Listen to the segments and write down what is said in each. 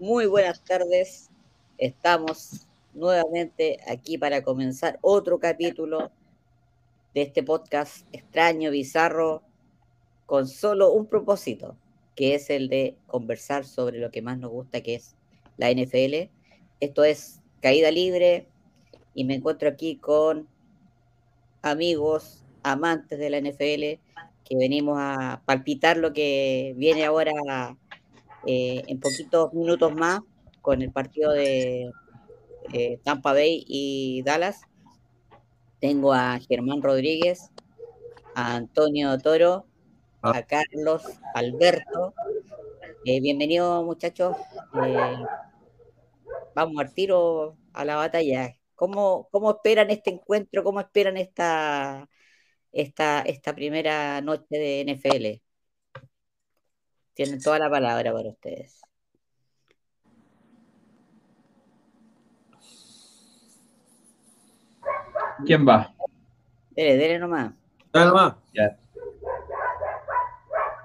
Muy buenas tardes. Estamos nuevamente aquí para comenzar otro capítulo de este podcast extraño, bizarro, con solo un propósito, que es el de conversar sobre lo que más nos gusta, que es la NFL. Esto es Caída Libre y me encuentro aquí con amigos, amantes de la NFL, que venimos a palpitar lo que viene ahora eh, en poquitos minutos más con el partido de eh, Tampa Bay y Dallas. Tengo a Germán Rodríguez, a Antonio Toro, a ah. Carlos Alberto. Eh, bienvenidos muchachos. vamos al tiro a la batalla. ¿Cómo, ¿Cómo esperan este encuentro? ¿Cómo esperan esta, esta, esta primera noche de NFL? Tienen toda la palabra para ustedes. ¿Quién va? Dele, dele nomás. Dale nomás.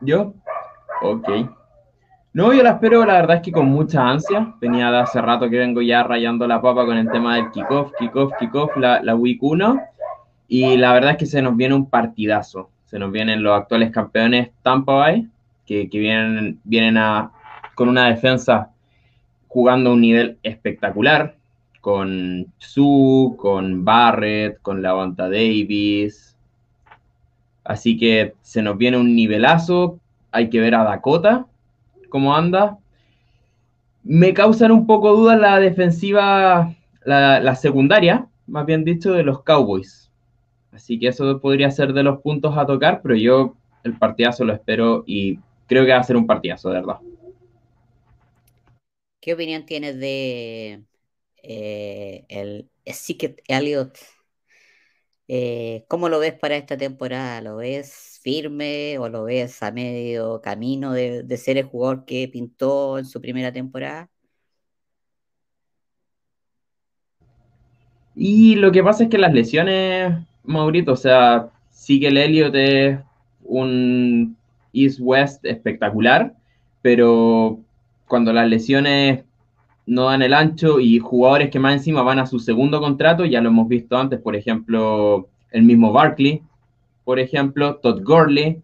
¿Yo? Ok. No, yo la espero, la verdad es que con mucha ansia. Venía de hace rato que vengo ya rayando la papa con el tema del kickoff, kickoff, kickoff, la, la week 1. Y la verdad es que se nos viene un partidazo. Se nos vienen los actuales campeones Tampa Bay que, vienen, vienen a, con una defensa jugando a un nivel espectacular, con Sue, con Barrett, con Lavanta Davis. Así que se nos viene un nivelazo. Hay que ver a Dakota cómo anda. Me causan un poco dudas la defensiva, la, la secundaria, más bien dicho, de los Cowboys. Así que eso podría ser de los puntos a tocar, pero yo el partidazo lo espero y creo que va a ser un partidazo, de verdad. ¿Qué opinión tienes de eh, el Secret Elliott? Eh, ¿Cómo lo ves para esta temporada? ¿Lo ves firme o lo ves a medio camino de, ser el jugador que pintó en su primera temporada? Y lo que pasa es que las lesiones, Maurito, o sea, sí que el Elliot es un East-West espectacular, pero cuando las lesiones no dan el ancho y jugadores que más encima van a su segundo contrato, ya lo hemos visto antes, por ejemplo, el mismo Barkley, por ejemplo, Todd Gurley,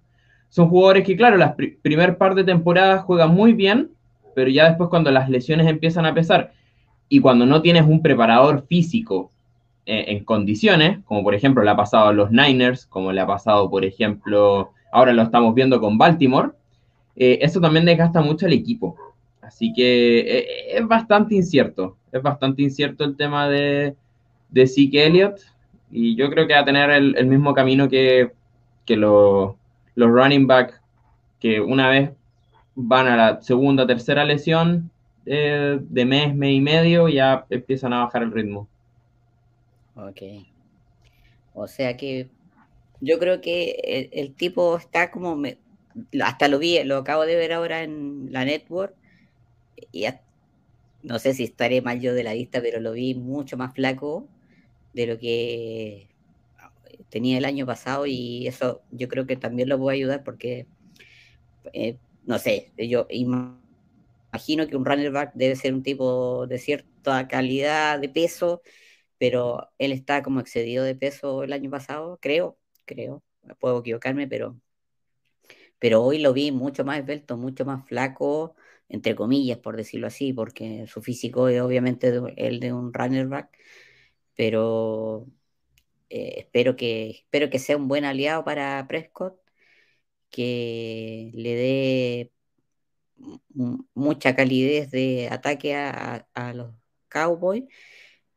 son jugadores que, claro, las primer par de temporada juegan muy bien, pero ya después cuando las lesiones empiezan a pesar y cuando no tienes un preparador físico eh, en condiciones, como por ejemplo le ha pasado a los Niners, como le ha pasado, por ejemplo, ahora lo estamos viendo con Baltimore, eh, eso también desgasta mucho al equipo. Así que eh, es bastante incierto, es bastante incierto el tema de, de Zeke Elliott y yo creo que va a tener el, mismo camino que, los, running back que una vez van a la segunda, tercera lesión eh, de mes, mes y medio, ya empiezan a bajar el ritmo. Ok. O sea que yo creo que el, tipo está como, hasta lo vi, lo acabo de ver ahora en la network, y no sé si estaré mal yo de la vista, pero lo vi mucho más flaco de lo que tenía el año pasado y eso yo creo que también lo puede ayudar porque, eh, no sé, yo imagino que un runner back debe ser un tipo de cierta calidad de peso, pero él está como excedido de peso el año pasado, creo, creo, puedo equivocarme, pero, pero hoy lo vi mucho más esbelto, mucho más flaco, entre comillas, por decirlo así, porque su físico es obviamente el de un runner back, pero eh, espero, que, espero que sea un buen aliado para Prescott, que le dé mucha calidez de ataque a, a los Cowboys.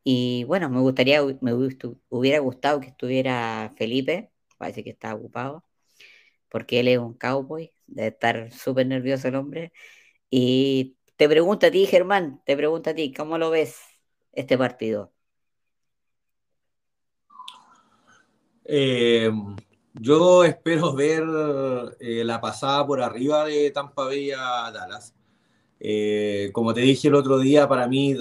Y bueno, me gustaría, me hubiera gustado que estuviera Felipe, parece que está ocupado, porque él es un cowboy, debe estar súper nervioso el hombre. Y te pregunto a ti, Germán, te pregunto a ti, ¿cómo lo ves este partido? Eh, yo espero ver eh, la pasada por arriba de Tampa Bay a Dallas. Eh, como te dije el otro día, para mí,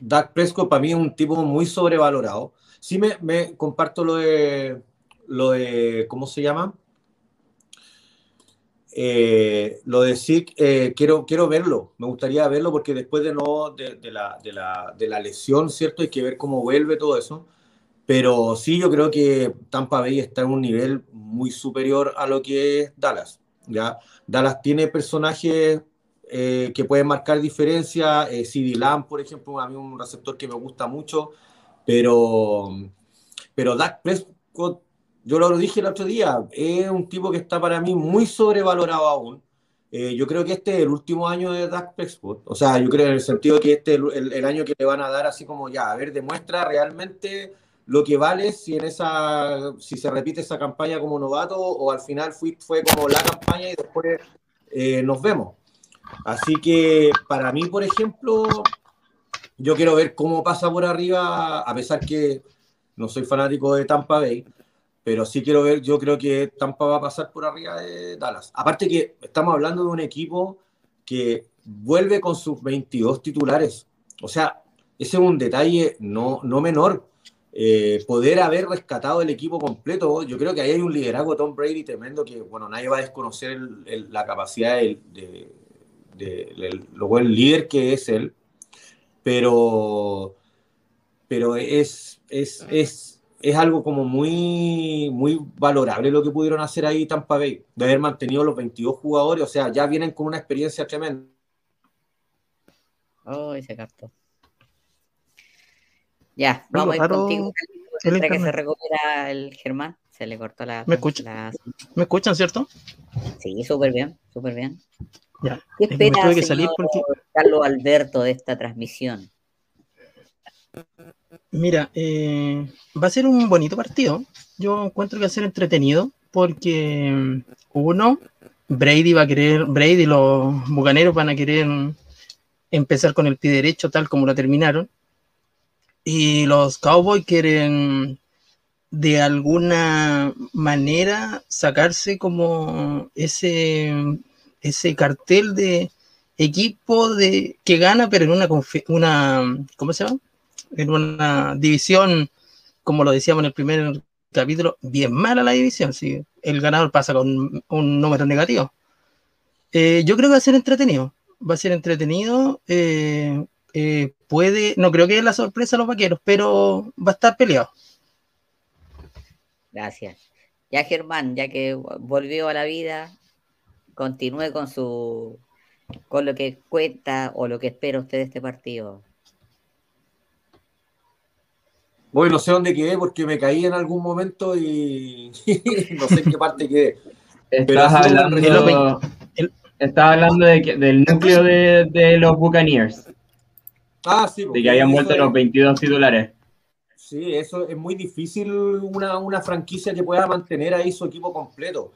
Dak Prescott para mí es un tipo muy sobrevalorado. Sí me, me comparto lo de, lo de, ¿cómo se llama? eh, lo de SIC, eh, quiero, quiero verlo, me gustaría verlo porque después de, no, de, la, de, la, de, la, lesión, ¿cierto? Hay que ver cómo vuelve todo eso. Pero sí, yo creo que Tampa Bay está en un nivel muy superior a lo que es Dallas. ¿ya? Dallas tiene personajes eh, que pueden marcar diferencia. Eh, CD Lamb, por ejemplo, a mí un receptor que me gusta mucho. Pero, pero Dak Prescott yo lo dije el otro día, es un tipo que está para mí muy sobrevalorado aún. Eh, yo creo que este es el último año de Dak Prescott. O sea, yo creo en el sentido que este es el, año que le van a dar así como ya, a ver, demuestra realmente lo que vale si en esa si se repite esa campaña como novato o al final fue, fue como la campaña y después eh, nos vemos. Así que para mí, por ejemplo, yo quiero ver cómo pasa por arriba, a pesar que no soy fanático de Tampa Bay, pero sí quiero ver, yo creo que Tampa va a pasar por arriba de Dallas. Aparte que estamos hablando de un equipo que vuelve con sus 22 titulares. O sea, ese es un detalle no, no menor. Eh, poder haber rescatado el equipo completo, yo creo que ahí hay un liderazgo Tom Brady tremendo que, bueno, nadie va a desconocer la capacidad de, de, de, buen líder que es él, pero, pero es, es, es es algo como muy, muy valorable lo que pudieron hacer ahí Tampa Bay, de haber mantenido los 22 jugadores, o sea, ya vienen con una experiencia tremenda. Oh, ese cartón. Ya, vamos a ir contigo. Mientras que se recupera el Germán, se le cortó la. ¿Me escuchan? ¿Me escuchan, cierto? Sí, súper bien, súper bien. Ya. ¿Qué espera, que salir porque... Carlos Alberto, de esta transmisión? Mira, eh, va a ser un bonito partido. Yo encuentro que va a ser entretenido porque uno, Brady va a querer, Brady y los bucaneros van a querer empezar con el pie derecho tal como lo terminaron. Y los Cowboys quieren de alguna manera sacarse como ese, ese cartel de equipo de que gana, pero en una, una ¿cómo se llama? en una división, como lo decíamos en el primer capítulo, bien mala la división. Si el ganador pasa con un número negativo. Eh, yo creo que va a ser entretenido. Va a ser entretenido. Eh, eh, puede, no creo que haya la sorpresa a los vaqueros, pero va a estar peleado. Gracias. Ya Germán, ya que volvió a la vida, continúe con su con lo que cuenta o lo que espera usted de este partido. Bueno, no sé dónde quedé porque me caí en algún momento y no sé en qué parte quedé. Estás hablando, hablando del núcleo de, los Buccaneers. Ah, sí. De que hayan vuelto los 22 titulares. Sí, eso es muy difícil una, una franquicia que pueda mantener ahí su equipo completo.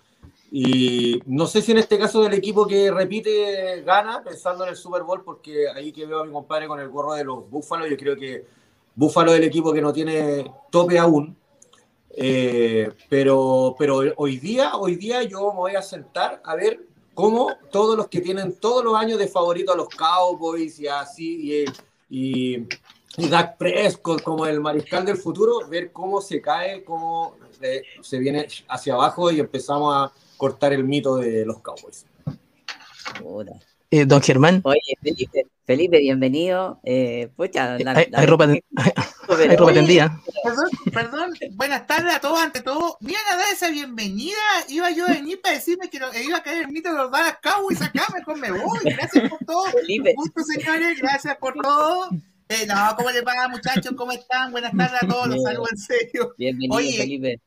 Y no sé si en este caso del equipo que repite gana, pensando en el Super Bowl, porque ahí que veo a mi compadre con el gorro de los Búfalos, yo creo que Búfalo es el equipo que no tiene tope aún. Eh, pero, pero hoy día, hoy día yo me voy a sentar a ver cómo todos los que tienen todos los años de favorito a los Cowboys y así, y, y, Dak Prescott como el mariscal del futuro, ver cómo se cae, cómo eh, se viene hacia abajo y empezamos a cortar el mito de los Cowboys. Eh, don Germán. Oye, Felipe, Felipe, bienvenido. Eh, hay, ropa, tendida. Perdón, perdón, buenas tardes a todos. Ante todo, bien a dar esa bienvenida. Iba yo a venir para decirme que iba a caer el mito de los Dallas Cowboys acá. Mejor me voy. Gracias por todo. Felipe. Gusto, señores. Gracias por todo. Eh, no, ¿cómo les va, muchachos? ¿Cómo están? Buenas tardes a todos. Los saludo en serio. Bienvenido, Felipe.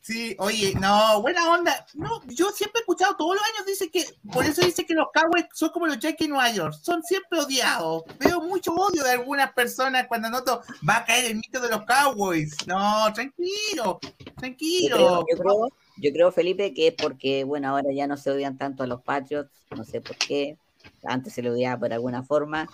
Sí, oye, no, buena onda. No, yo siempre he escuchado, todos los años dice que, por eso dice que los Cowboys son como los en Nueva York, son siempre odiados. Veo mucho odio de algunas personas cuando noto, va a caer el mito de los Cowboys. No, tranquilo, tranquilo. Yo creo, Felipe, que es porque, bueno, ahora ya no se odian tanto a los Patriots, no sé por qué, antes se le odiaba por alguna forma,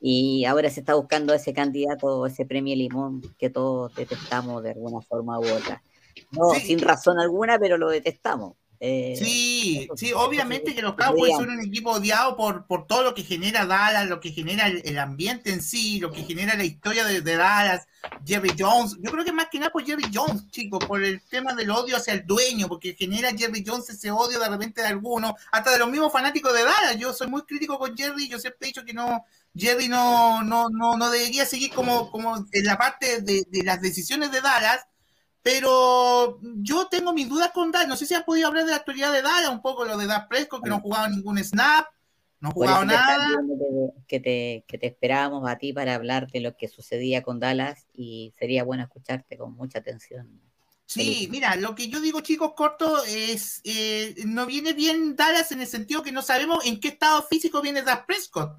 y ahora se está buscando ese candidato, ese premio limón que todos detestamos de alguna forma u otra. No, sin razón alguna, pero lo detestamos. Eh, sí, sí, obviamente que los Cowboys son un equipo odiado por, por todo lo que genera Dallas, lo que genera el, ambiente en sí, lo que genera la historia de, Dallas, Jerry Jones. Yo creo que más que nada por Jerry Jones, chicos, por el tema del odio hacia el dueño, porque genera Jerry Jones ese odio de repente de algunos, hasta de los mismos fanáticos de Dallas. Yo soy muy crítico con Jerry, yo siempre he dicho que no, Jerry no, no, no, no debería seguir como, como en la parte de, de las decisiones de Dallas pero yo tengo mis dudas con Dallas. No sé si has podido hablar de la actualidad de Dallas, un poco lo de Dak Prescott, que no jugaba ningún snap, no jugaba nada. Que te, que te esperábamos a ti para hablar de lo que sucedía con Dallas y sería bueno escucharte con mucha atención. Sí, mira, lo que yo digo, chicos, corto, es eh, no viene bien Dallas en el sentido que no sabemos en qué estado físico viene Dak Prescott.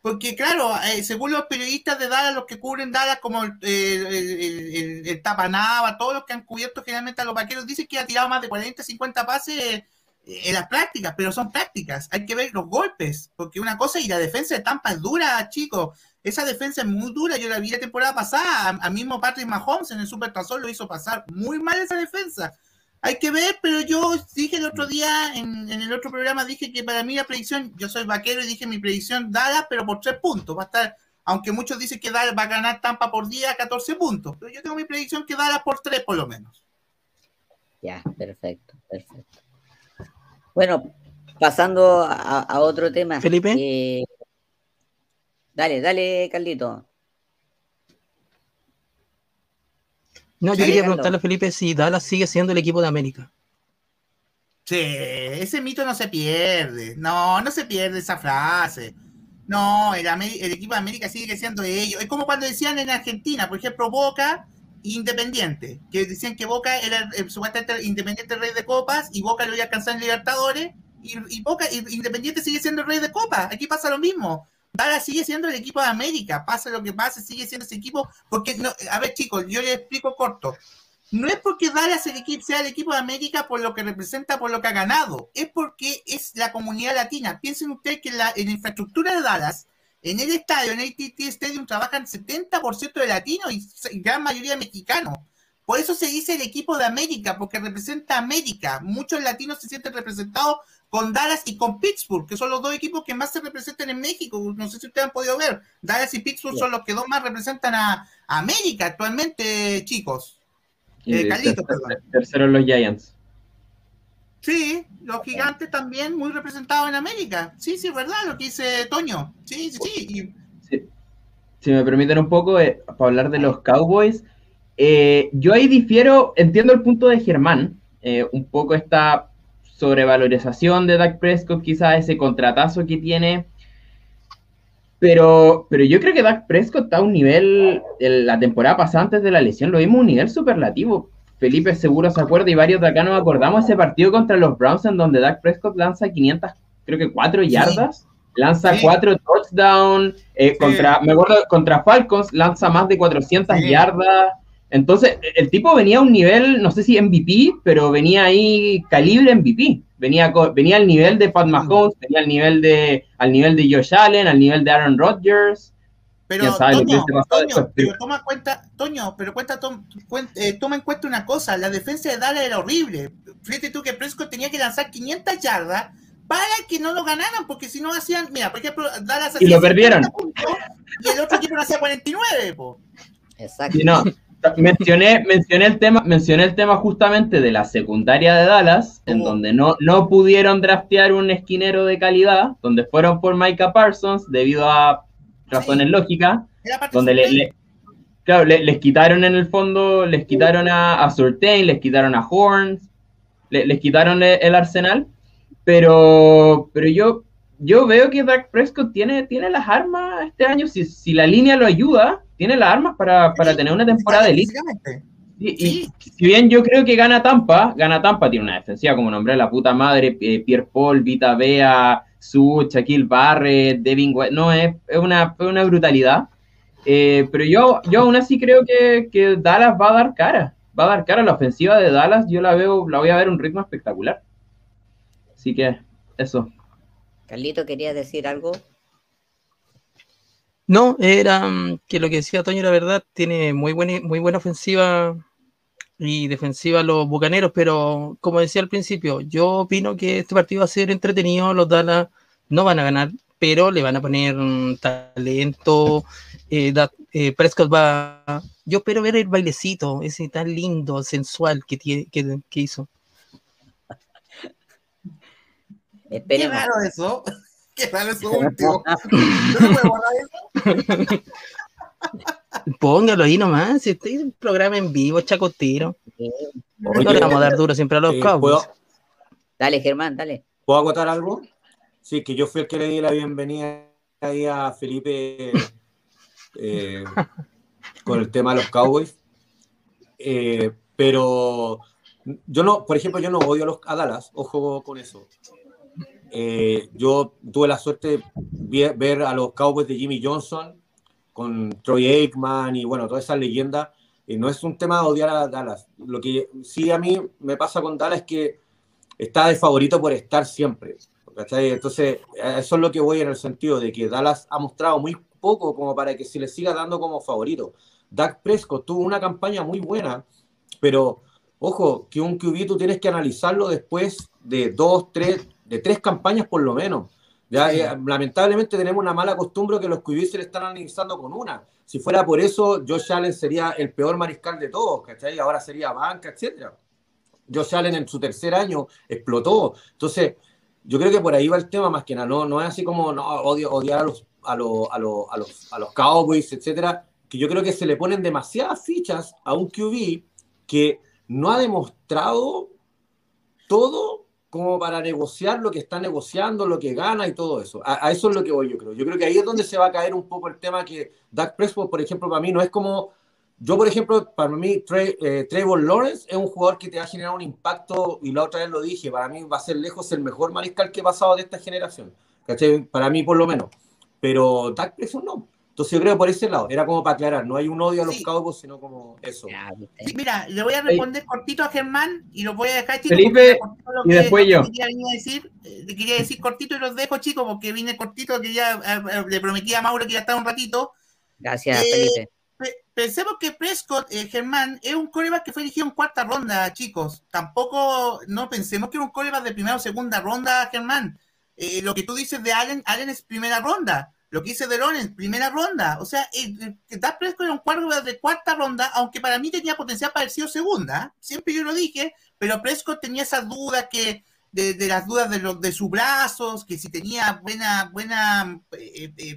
Porque, claro, eh, según los periodistas de Dallas, los que cubren Dallas, como el, el, Tapanaba, todos los que han cubierto generalmente a los vaqueros, dicen que ha tirado más de 40, 50 pases eh, en las prácticas, pero son prácticas. Hay que ver los golpes, porque una cosa, y la defensa de Tampa es dura, chicos. Esa defensa es muy dura. Yo la vi la temporada pasada, a, mismo Patrick Mahomes en el Super Tazón lo hizo pasar muy mal esa defensa. Hay que ver, pero yo dije el otro día, en, el otro programa, dije que para mí la predicción, yo soy vaquero y dije mi predicción dada, pero por tres puntos. Va a estar, aunque muchos dicen que Dallas va a ganar Tampa por día 14 puntos, pero yo tengo mi predicción que Dallas por tres por lo menos. Ya, perfecto, perfecto. Bueno, pasando a, otro tema. Felipe. Eh, dale, dale, Carlito. No, yo quería preguntarle a Felipe si Dallas sigue siendo el equipo de América. Sí, ese mito no se pierde. No, no se pierde esa frase. No, el, equipo de América sigue siendo ellos. Es como cuando decían en Argentina, por ejemplo, Boca Independiente, que decían que Boca era el, supuestamente Independiente rey de copas y Boca lo iba a alcanzar en Libertadores y, Boca Independiente sigue siendo el rey de copas. Aquí pasa lo mismo. Dallas sigue siendo el equipo de América, pasa lo que pase, sigue siendo ese equipo, porque, no, a ver chicos, yo les explico corto, no es porque Dallas el equipo, sea el equipo de América por lo que representa, por lo que ha ganado, es porque es la comunidad latina. Piensen ustedes que en la, infraestructura de Dallas, en el estadio, en el ATT Stadium, trabajan 70% de latinos y gran mayoría mexicanos. Por eso se dice el equipo de América, porque representa a América. Muchos latinos se sienten representados con Dallas y con Pittsburgh, que son los dos equipos que más se representan en México. No sé si ustedes han podido ver. Dallas y Pittsburgh son los que dos más representan a, América actualmente, chicos. Eh, tercero los Giants. Sí, los gigantes también muy representados en América. Sí, sí, es verdad lo que dice Toño. Sí, sí, sí. Si me permiten un poco, eh, para hablar de los Cowboys, eh, yo ahí difiero, entiendo el punto de Germán, un poco esta sobrevalorización de Dak Prescott, quizás ese contratazo que tiene. Pero, pero yo creo que Dak Prescott está a un nivel, la temporada pasada antes de la lesión, lo vimos un nivel superlativo. Felipe seguro se acuerda y varios de acá nos acordamos ese partido contra los Browns en donde Dak Prescott lanza 500, creo que 4 yardas, lanza 4 touchdowns, eh, contra, me acuerdo, contra Falcons lanza más de 400 yardas. Entonces, el tipo venía a un nivel, no sé si MVP, pero venía ahí calibre MVP. Venía, venía al nivel de Pat Mahomes, venía al nivel de, al nivel de Josh Allen, al nivel de Aaron Rodgers. Pero, Toño, pero toma cuenta, Toño, pero cuenta, eh, toma en cuenta una cosa, la defensa de Dallas era horrible. Fíjate tú que Prescott tenía que lanzar 500 yardas para que no lo ganaran, porque si no hacían, mira, por ejemplo, Dallas hacía y lo perdieron. y el otro equipo no hacía 49, po. Exacto. no, mencioné, mencioné, el tema, mencioné el tema justamente de la secundaria de Dallas, en donde no, no pudieron draftear un esquinero de calidad, donde fueron por Micah Parsons debido a razones lógicas, donde le, claro, les quitaron en el fondo, les quitaron a, a Surtain, les quitaron a Horns, les quitaron el, arsenal, pero, pero yo, yo veo que Dak Prescott tiene, tiene las armas este año, si, si la línea lo ayuda, tiene las armas para, tener una temporada de elite. Y, si bien yo creo que gana Tampa, gana Tampa, tiene una defensiva como nombre la puta madre, eh, Pierre Paul, Vita Bea, Su, Shaquille Barrett, Devin West, no, es, una, una brutalidad. Eh, pero yo, yo aún así creo que, que, Dallas va a dar cara, va a dar cara la ofensiva de Dallas, yo la veo, la voy a ver un ritmo espectacular. Así que, eso. Carlito, ¿quería decir algo? No, era mm, que lo que decía Toño era verdad, tiene muy buena, muy buena ofensiva y defensiva los bucaneros, pero como decía al principio, yo opino que este partido va a ser entretenido, los Dallas no van a ganar, pero le van a poner talento. Eh, eh, Prescott va. Yo espero ver el bailecito, ese tan lindo, sensual que, tiene, que, hizo. Qué raro eso. Qué raro eso último. Póngalo ahí nomás, si este es un programa en vivo, chacotero. no le vamos a dar duro siempre a los eh, Cowboys. Dale, Germán, dale. ¿Puedo acotar algo? Sí, que yo fui el que le di la bienvenida ahí a Felipe eh, con el tema de los Cowboys. Eh, pero yo no, por ejemplo, yo no odio a, los, a Dallas, ojo con eso. Eh, yo tuve la suerte de ver a los Cowboys de Jimmy Johnson con Troy Aikman y bueno, toda esa leyenda. Y no es un tema de odiar a Dallas. Lo que sí a mí me pasa con Dallas es que está de favorito por estar siempre. Entonces, eso es lo que voy en el sentido de que Dallas ha mostrado muy poco como para que se le siga dando como favorito. Dak Prescott tuvo una campaña muy buena, pero ojo, que un QB tú tienes que analizarlo después de dos, tres, de tres campañas por lo menos. Ya, eh, lamentablemente tenemos una mala costumbre que los QB se le están analizando con una. Si fuera por eso, Josh Allen sería el peor mariscal de todos, ¿cachai? Ahora sería banca, etc. Josh Allen en su tercer año explotó. Entonces, yo creo que por ahí va el tema más que nada, no, no es así como no, odio, odiar a los, a, a, los, a, los, a los Cowboys, etcétera, que yo creo que se le ponen demasiadas fichas a un QB que no ha demostrado todo como para negociar lo que está negociando, lo que gana y todo eso. A, eso es lo que voy yo creo. Yo creo que ahí es donde se va a caer un poco el tema que Dak Prescott, por ejemplo, para mí no es como yo, por ejemplo, para mí, eh, Trevor Lawrence es un jugador que te va a generar un impacto, y la otra vez lo dije, para mí va a ser lejos el mejor mariscal que he pasado de esta generación. ¿Cachai? Para mí, por lo menos. Pero Dak Prescott no. Entonces yo creo que por ese lado, era como para aclarar, no hay un odio a los Cowboys, sino como eso. mira, le voy a responder cortito a Germán y lo voy a dejar chicos. Felipe, y después yo. Quería, decir, eh, quería decir cortito y los dejo chicos porque vine cortito, que ya eh, le prometí a Mauro que ya estaba un ratito. Gracias, Felipe pensemos que Prescott, eh, Germán, es un coreback que fue elegido en cuarta ronda, chicos. Tampoco, no pensemos que era un coreback de primera o segunda ronda, Germán. Eh, lo que tú dices de Allen, Allen es primera ronda. Lo que dice de es primera ronda. O sea, eh, Da Prescott era un coreback de cuarta ronda, aunque para mí tenía potencial para haber sido segunda. Siempre yo lo dije, pero Prescott tenía esas dudas que... De, las dudas de, los, de sus brazos, que si tenía buena, buena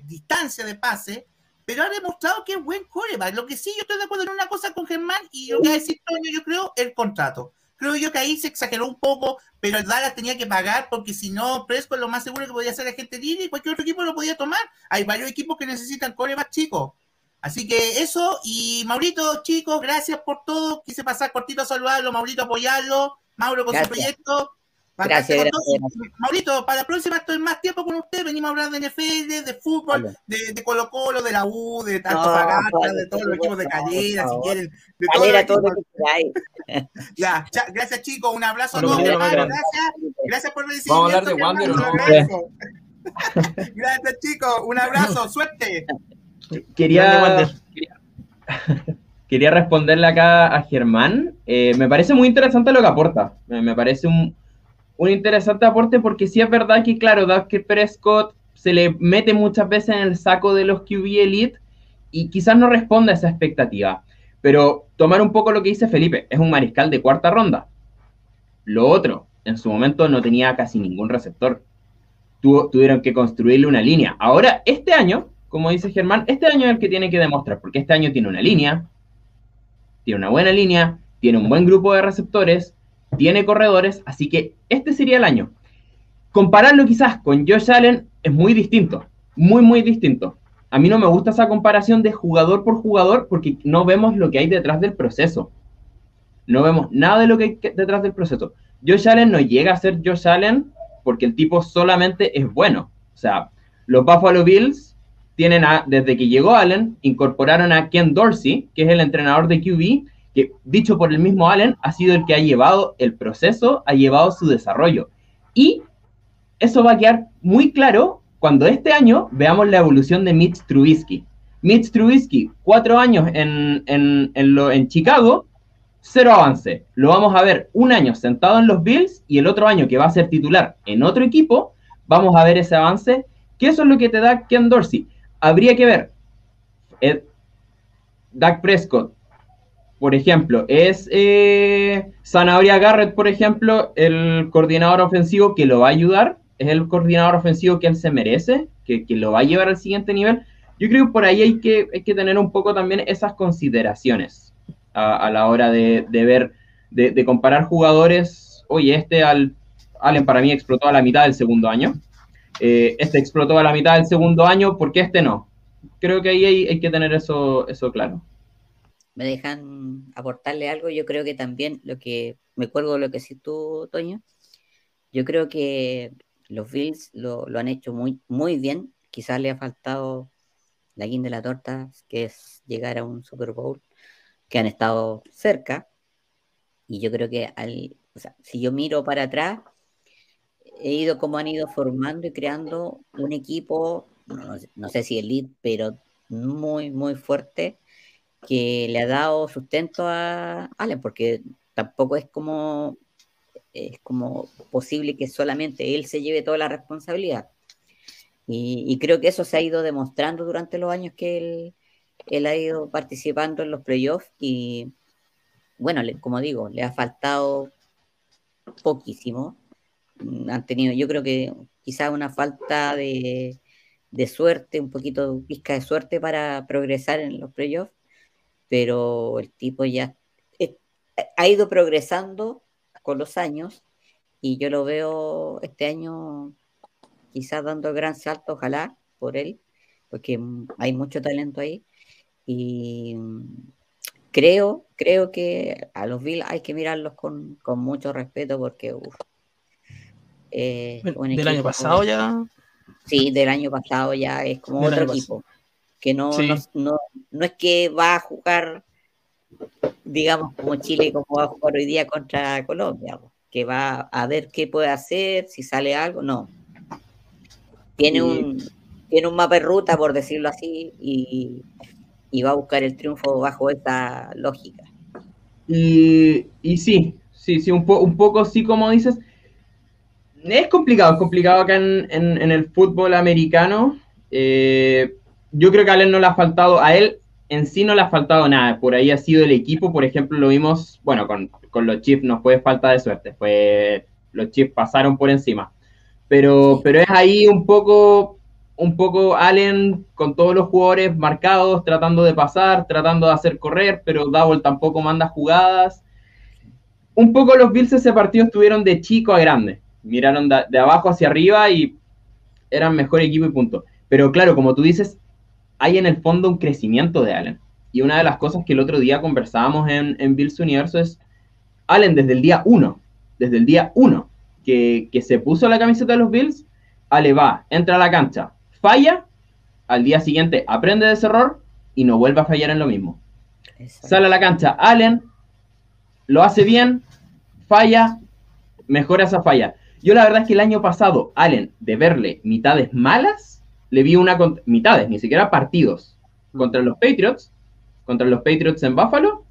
distancia de pase, pero ha demostrado que es buen coreback. Lo que sí, yo estoy de acuerdo en una cosa con Germán y lo que a decir Toño, yo creo, el contrato. Creo yo que ahí se exageró un poco, pero el Dallas tenía que pagar porque si no, Presco lo más seguro que podía ser la gente libre y cualquier otro equipo lo podía tomar. Hay varios equipos que necesitan coreback chicos. Así que eso, y Maurito, chicos, gracias por todo. Quise pasar cortito a saludarlo, Maurito apoyarlo, Mauro con su proyecto. Gracias, Maurito, para la próxima estoy más tiempo con usted. Venimos a hablar de NFL, de fútbol, de, Colo Colo, de la U, de tanto no, de todos los equipos de Calera, si quieren. De Calera, todo lo que hay. ya, gracias chicos, un abrazo a todos, Gracias, gracias por recibir. Vamos a hablar de Wander, Gracias chicos, un abrazo, suerte. Quería, quería, responderle acá a Germán. Eh, me parece muy interesante lo que aporta. me parece un, un interesante aporte porque sí es verdad que, claro, Dak Prescott se le mete muchas veces en el saco de los QB Elite y quizás no responde a esa expectativa. Pero tomar un poco lo que dice Felipe, es un mariscal de cuarta ronda. Lo otro, en su momento no tenía casi ningún receptor. tuvieron que construirle una línea. Ahora, este año, como dice Germán, este año es el que tiene que demostrar, porque este año tiene una línea, tiene una buena línea, tiene un buen grupo de receptores, tiene corredores, así que este sería el año. Compararlo quizás con Josh Allen es muy distinto, muy, muy distinto. A mí no me gusta esa comparación de jugador por jugador porque no vemos lo que hay detrás del proceso. No vemos nada de lo que hay detrás del proceso. Josh Allen no llega a ser Josh Allen porque el tipo solamente es bueno. O sea, los Buffalo Bills tienen a, desde que llegó Allen, incorporaron a Ken Dorsey, que es el entrenador de QB, que dicho por el mismo Allen, ha sido el que ha llevado el proceso, ha llevado su desarrollo. Y eso va a quedar muy claro cuando este año veamos la evolución de Mitch Trubisky. Mitch Trubisky, cuatro años en, en, en, lo, en Chicago, cero avance. Lo vamos a ver un año sentado en los Bills y el otro año que va a ser titular en otro equipo, vamos a ver ese avance, eso es lo que te da Ken Dorsey. Habría que ver. Ed, Dak Prescott, por ejemplo, es eh, Zanahoria Garrett, por ejemplo, el coordinador ofensivo que lo va a ayudar, es el coordinador ofensivo que él se merece, que, que lo va a llevar al siguiente nivel. Yo creo que por ahí hay que, hay que tener un poco también esas consideraciones a, la hora de, ver, de, comparar jugadores. Oye, este al, Allen para mí explotó a la mitad del segundo año. Eh, este explotó a la mitad del segundo año, ¿por qué este no? Creo que ahí hay, que tener eso, eso claro. ¿Me dejan aportarle algo? Yo creo que también lo que, me cuelgo lo que sí tú, Toño, yo creo que los Bills lo, han hecho muy, muy bien. Quizás le ha faltado la guinda de la torta, que es llegar a un Super Bowl, que han estado cerca. Y yo creo que si yo miro para atrás, he ido como han ido formando y creando un equipo, no, sé si elite, pero muy, muy fuerte, que le ha dado sustento a Allen, porque tampoco es como, es como posible que solamente él se lleve toda la responsabilidad. Y, creo que eso se ha ido demostrando durante los años que él, ha ido participando en los playoffs y bueno, como digo, le ha faltado poquísimo. Mm, han tenido, yo creo que quizás una falta de, suerte, un poquito pizca de suerte para progresar en los playoffs, pero el tipo ya ha ido progresando con los años y yo lo veo este año quizás dando el gran salto, ojalá, por él, porque hay mucho talento ahí. Y creo, creo que a los Bills hay que mirarlos con, mucho respeto porque eh, del año pasado ya. Sí, del año pasado ya es como otro equipo. Que no, no, no, es que va a jugar, digamos, como Chile, como va a jugar hoy día contra Colombia, que va a ver qué puede hacer, si sale algo, no tiene, un, tiene un mapa de ruta, por decirlo así, y, va a buscar el triunfo bajo esta lógica. Y, sí, sí, sí, un, un poco sí, como dices. Es complicado, es complicado acá en, el fútbol americano. Eh, yo creo que a él no le ha faltado, a él en sí no le ha faltado nada. Por ahí ha sido el equipo, por ejemplo, lo vimos, bueno, con, con los Chiefs nos fue falta de suerte. Fue, los Chiefs pasaron por encima. Pero, pero es ahí un poco, un poco Allen con todos los jugadores marcados, tratando de pasar, tratando de hacer correr, pero Double tampoco manda jugadas. Un poco los Bills ese partido estuvieron de chico a grande. Miraron de, abajo hacia arriba y eran mejor equipo y punto. Pero claro, como tú dices, hay en el fondo un crecimiento de Allen. Y una de las cosas que el otro día conversábamos en, en Bills Universo es Allen desde el día uno, desde el día uno, que, se puso la camiseta de los Bills, Ale va, entra a la cancha, falla, al día siguiente aprende de ese error y no vuelve a fallar en lo mismo. Sale a la cancha Allen, lo hace bien, falla, mejora esa falla. Yo la verdad es que el año pasado, Allen, de verle mitades malas, le vi una mitades, ni siquiera partidos, contra los Patriots, contra los Patriots en Buffalo,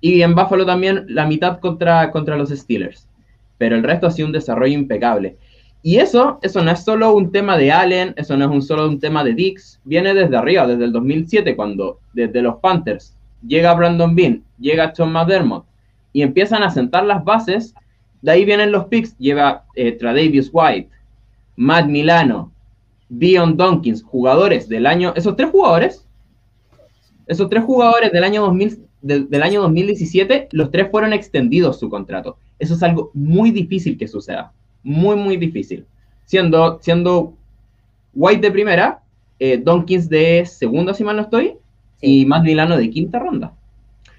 y en Buffalo también la mitad contra, contra los Steelers. Pero el resto ha sido un desarrollo impecable. Y eso, eso no es solo un tema de Allen, eso no es un solo un tema de Dix, viene desde arriba, desde el 2007, cuando desde los Panthers llega Brandon Bean, llega Tom McDermott y empiezan a sentar las bases, de ahí vienen los picks, lleva eh, Tradavius White, Matt Milano, Dion Donkins, jugadores del año, esos tres jugadores, esos tres jugadores del año 2000, del año 2017, los tres fueron extendidos su contrato. Eso es algo muy difícil que suceda. Muy, muy difícil. Siendo, siendo White de primera, eh, Donkins de segunda, si mal no estoy, y más Milano de quinta ronda.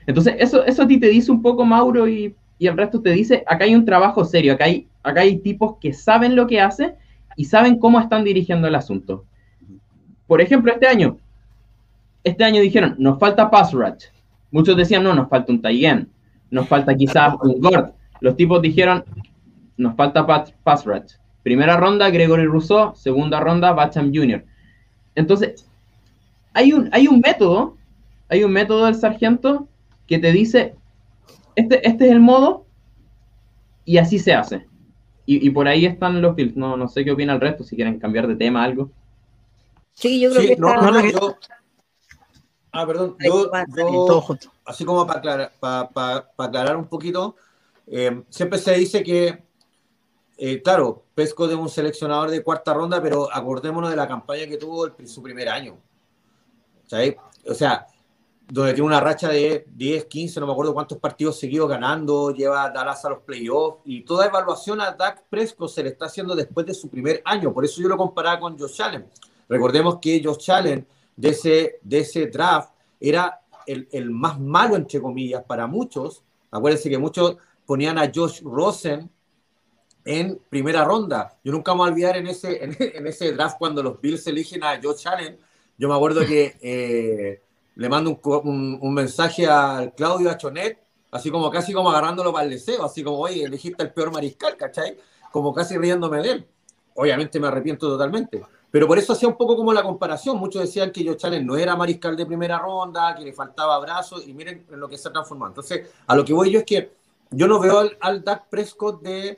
Entonces, eso, eso a ti te dice un poco, Mauro, y, y el resto te dice, acá hay un trabajo serio, acá hay, acá hay tipos que saben lo que hacen y saben cómo están dirigiendo el asunto. Por ejemplo, este año, este año dijeron, nos falta pass. Muchos decían, no, nos falta un Taigen, nos falta quizás un Gord. Los tipos dijeron, nos falta pass. Primera ronda, Gregory Rousseau. Segunda ronda, Bacham Jr. Entonces, hay un, hay un método, hay un método del sargento que te dice, este, este es el modo y así se hace. Y, por ahí están los Bills. No, no sé qué opina el resto, si quieren cambiar de tema algo. Sí, yo creo que no, yo, Ah, perdón. Yo, así como para aclarar, para, aclarar un poquito, eh, siempre se dice que, eh, claro, Pesco es un seleccionador de cuarta ronda, pero acordémonos de la campaña que tuvo en su primer año. O sea, donde tiene una racha de 10, 15, no me acuerdo cuántos partidos seguidos ganando, lleva a Dallas a los playoffs y toda evaluación a Dak Prescott se le está haciendo después de su primer año. Por eso yo lo comparaba con Josh Allen. Recordemos que Josh Allen de ese, de ese draft era el, el más malo, entre comillas, para muchos. Acuérdense que muchos ponían a Josh Rosen en primera ronda. Yo nunca me voy a olvidar en ese, en, ese draft cuando los Bills eligen a Josh Allen. Yo me acuerdo que eh, le mando un, un, mensaje al Claudio Achonet, así como casi como agarrándolo para el deseo, así como, oye, elegiste el peor mariscal, ¿cachai? Como casi riéndome de él. Obviamente me arrepiento totalmente. Pero por eso hacía un poco como la comparación. Muchos decían que Josh Allen no era mariscal de primera ronda, que le faltaba brazos, y miren en lo que se ha transformado. Entonces, a lo que voy yo es que yo no veo al, al Dak Prescott de,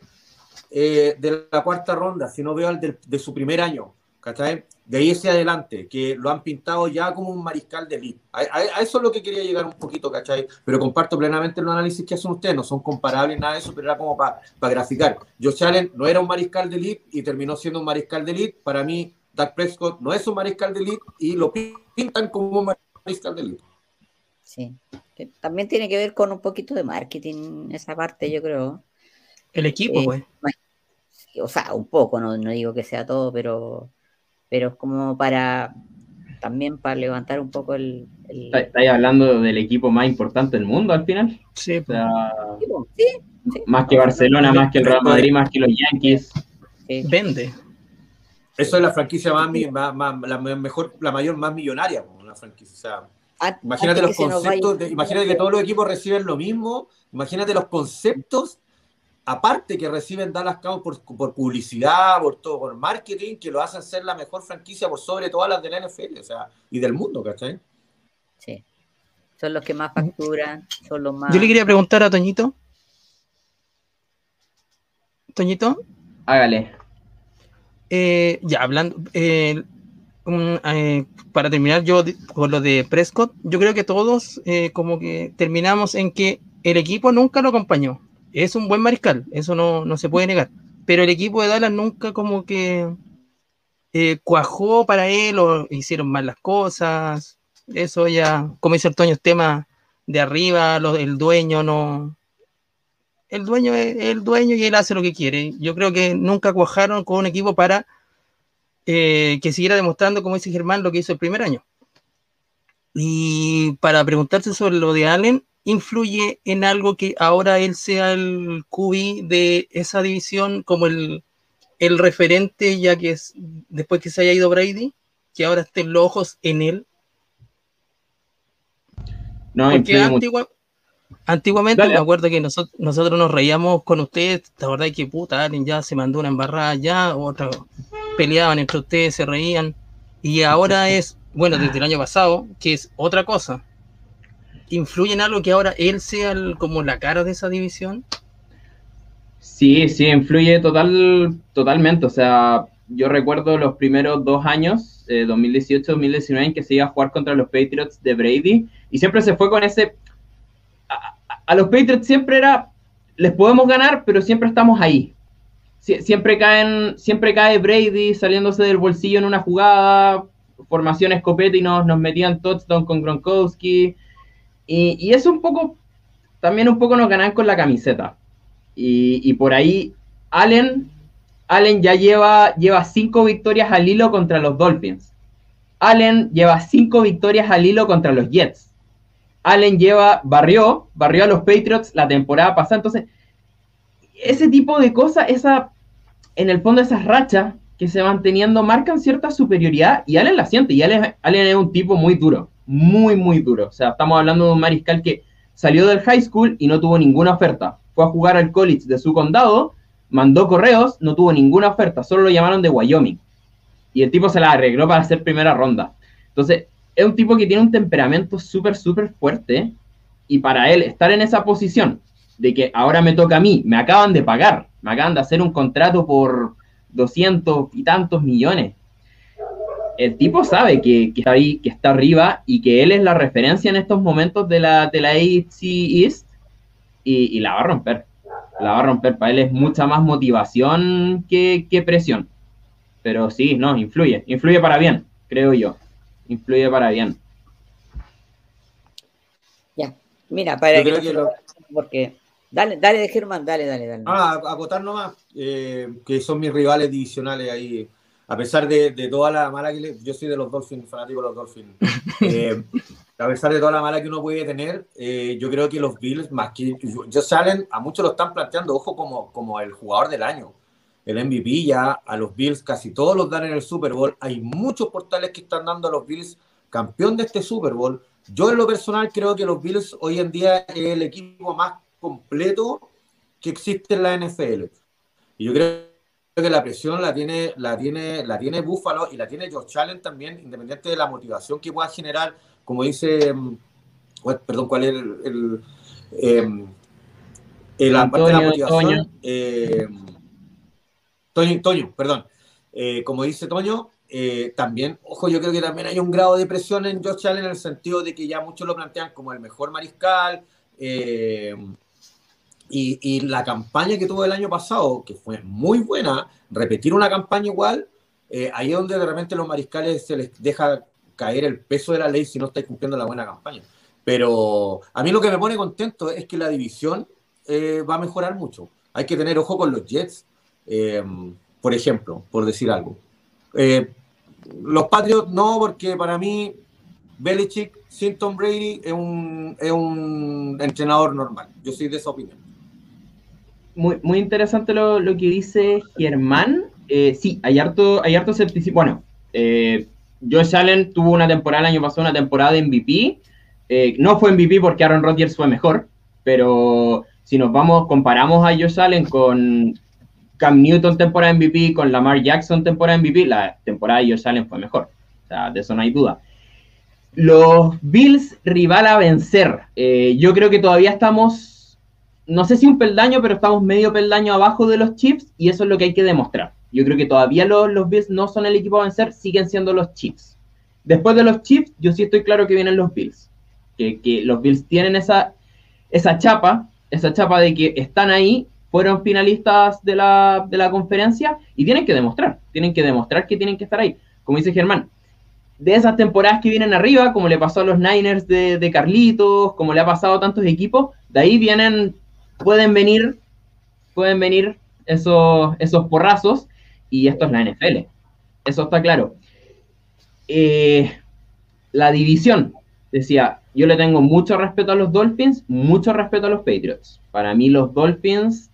eh, de la cuarta ronda, sino veo al de, su primer año, ¿cachai? De ahí hacia adelante, que lo han pintado ya como un mariscal de elite. A, eso es lo que quería llegar un poquito, ¿cachai? Pero comparto plenamente el análisis que hacen ustedes, no son comparables nada de eso, pero era como para graficar. Josh Allen no era un mariscal de elite y terminó siendo un mariscal de elite. Para mí, Dak Prescott no es un mariscal de elite y lo pintan como un mariscal de elite. Sí, también tiene que ver con un poquito de marketing esa parte, yo creo. El equipo, pues. o sea, un poco, no, digo que sea todo, pero, pero es como para también para levantar un poco el... ¿Estáis hablando del equipo más importante del mundo al final? Sí, o sea, más que Barcelona, más que el Real Madrid, más que los Yankees. Vende. Eso es la franquicia más, la mejor, la mayor, más millonaria, la franquicia. imagínate los conceptos, imagínate que todos los equipos reciben lo mismo, imagínate los conceptos, aparte que reciben Dallas Cowboys por, por publicidad, por todo, por marketing, que lo hacen ser la mejor franquicia por sobre todas las de la NFL, o sea, y del mundo, ¿cachai? Sí. Son los que más facturan, son los más. Yo le quería preguntar a Toñito. Toñito. Hágale. Eh, ya, hablando, eh, eh, para terminar yo con lo de Prescott, yo creo que todos como que terminamos en que el equipo nunca lo acompañó. Es un buen mariscal, eso no, no se puede negar. Pero el equipo de Dallas nunca como que cuajó para él o hicieron mal las cosas. Eso ya, como dice Antonio, es tema de arriba, lo, el dueño no, el dueño es el dueño y él hace lo que quiere. Yo creo que nunca cuajaron con un equipo para eh, que siguiera demostrando, como dice Germán, lo que hizo el primer año. Y para preguntarse sobre lo de Allen, ¿influye en algo que ahora él sea el QB de esa división como el, el referente, ya que es después que se haya ido Brady, que ahora estén los ojos en él? No, Porque Antiguamente me acuerdo que nosotros, nosotros nos reíamos con ustedes, la verdad que puta, alguien ya se mandó una embarrada ya, otra peleaban entre ustedes, se reían, y ahora es, bueno, desde el año pasado, que es otra cosa. ¿Influye en algo que ahora él sea como la cara de esa división? Sí, sí, influye total, totalmente. O sea, yo recuerdo los primeros dos años, 2018-2019, eh, que se iba a jugar contra los Patriots de Brady, y siempre se fue con ese a los Patriots siempre era, les podemos ganar, pero siempre estamos ahí. siempre, caen, siempre cae Brady saliéndose del bolsillo en una jugada, formación escopeta y nos, nos metían touchdown con Gronkowski. Y, y eso un poco, también un poco nos ganan con la camiseta. Y, por ahí, Allen, Allen ya lleva, lleva cinco victorias al hilo contra los Dolphins. Allen lleva cinco victorias al hilo contra los Jets. Allen lleva, barrió, barrió a los Patriots la temporada pasada. Entonces, ese tipo de cosas, esa, en el fondo, esas rachas se van teniendo marcan cierta superioridad y Allen la siente. Y Allen, Allen es un tipo muy duro, muy, muy duro. O sea, estamos hablando de un mariscal que salió del high school y no tuvo ninguna oferta. Fue a jugar al college de su condado, mandó correos, no tuvo ninguna oferta, solo lo llamaron de Wyoming. Y el tipo se la arregló para hacer primera ronda. Entonces, es un tipo que tiene un temperamento súper, súper fuerte Y para él estar en esa posición de que ahora me toca a mí, me acaban de pagar, me acaban de hacer un contrato por 200 y tantos millones. El tipo sabe que, está ahí, que está arriba y que él es la referencia en estos momentos de la, de la AFC East y, la va a romper. La va a romper. Para él es mucha más motivación que, que presión. Pero sí, no, influye. Influye para bien, creo yo. Influye para bien. Ya, mira, para que, porque dale, dale de Germán, dale, dale, dale. Ah, acotar nomás, eh, que son mis rivales divisionales ahí, a pesar de, toda la mala que le, yo soy de los Dolphins, fanático de los Dolphins. Eh, a pesar de toda la mala que uno puede tener, eh, yo creo que los Bills, más que yo salen, a muchos lo están planteando, ojo, como, como el jugador del año. El MVP ya a los Bills casi todos los dan en el Super Bowl. Hay muchos portales que están dando a los Bills campeón de este Super Bowl. Yo en lo personal creo que los Bills hoy en día es el equipo más completo que existe en la NFL. Y yo creo que la presión la tiene, la tiene, la tiene Buffalo y la tiene George Allen también, independiente de la motivación que pueda generar, como dice, mm, perdón, cuál es el, la parte de la motivación. Eh, Toño, Toño, perdón. Eh, como dice Toño, eh, también, ojo, yo creo que también hay un grado de presión en Josh Allen en el sentido de que ya muchos lo plantean como el mejor mariscal. Eh, y, la campaña que tuvo el año pasado, que fue muy buena, repetir una campaña igual, eh, ahí es donde de repente los mariscales se les deja caer el peso de la ley si no estáis cumpliendo la buena campaña. Pero a mí lo que me pone contento es que la división va a mejorar mucho. Hay que tener ojo con los Jets, por ejemplo, por decir algo. Los Patriots no, porque para mí Belichick sin Tom Brady es un, es un entrenador normal. Yo soy de esa opinión. Muy, muy interesante lo, lo que dice Germán. Eh, sí, hay harto, hay harto. Bueno, eh, Josh Allen tuvo una temporada el año pasado, una temporada de MVP. Eh, no fue MVP porque Aaron Rodgers fue mejor, pero si nos vamos, comparamos a Josh Allen con Cam Newton temporada MVP con Lamar Jackson temporada MVP, la temporada de Josh Allen fue mejor. O sea, de eso no hay duda. Los Bills rival a vencer. Eh, yo creo que todavía estamos, no sé si un peldaño, pero estamos medio peldaño abajo de los Chiefs y eso es lo que hay que demostrar. Yo creo que todavía los, los Bills no son el equipo a vencer, siguen siendo los Chiefs. Después de los Chiefs, yo sí estoy claro que vienen los Bills. Que, que los Bills tienen esa, esa chapa, esa chapa de que están ahí fueron finalistas de la, de la conferencia y tienen que demostrar, tienen que demostrar que tienen que estar ahí. Como dice Germán, de esas temporadas que vienen arriba, como le pasó a los Niners de, de, Carlitos, como le ha pasado a tantos equipos, de ahí vienen, pueden venir, pueden venir esos, esos porrazos, y esto es la NFL. Eso está claro. Eh, la división, decía, yo le tengo mucho respeto a los Dolphins, mucho respeto a los Patriots. Para mí los Dolphins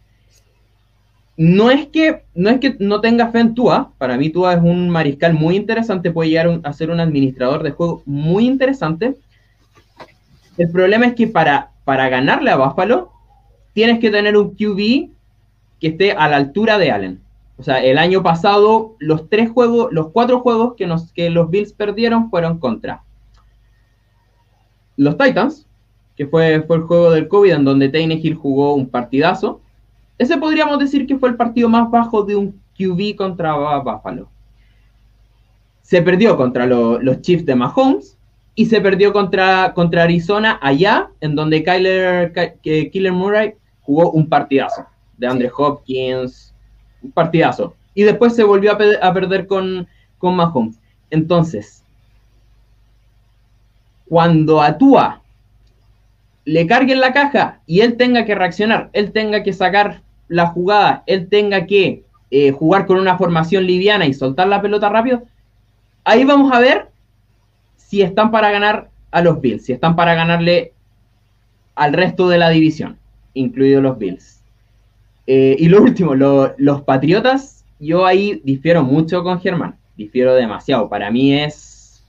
no es que no es que no tenga fe en Tua, para mí Tua es un mariscal muy interesante, puede llegar a ser un administrador de juego muy interesante. El problema es que para, para ganarle a Buffalo tienes que tener un QB que esté a la altura de Allen. O sea, el año pasado los tres juegos, los cuatro juegos que, nos, que los Bills perdieron fueron contra los Titans, que fue, el juego del COVID en donde Tannehill jugó un partidazo ese podríamos decir que fue el partido más bajo de un QB contra Buffalo. Se perdió contra los Chiefs de Mahomes y se perdió contra, Arizona allá, en donde Kyler, Killer Murray jugó un partidazo. De Andre Hopkins, un partidazo. Y después se volvió a, perder con, con Mahomes. Entonces, cuando actúa le carguen la caja y él tenga que reaccionar, él tenga que sacar la jugada él tenga que eh, jugar con una formación liviana y soltar la pelota rápido, ahí vamos a ver si están para ganar a los Bills, si están para ganarle al resto de la división, incluidos los Bills. Eh, y lo último, los Patriotas, yo ahí difiero mucho con Germán, difiero demasiado. Para mí es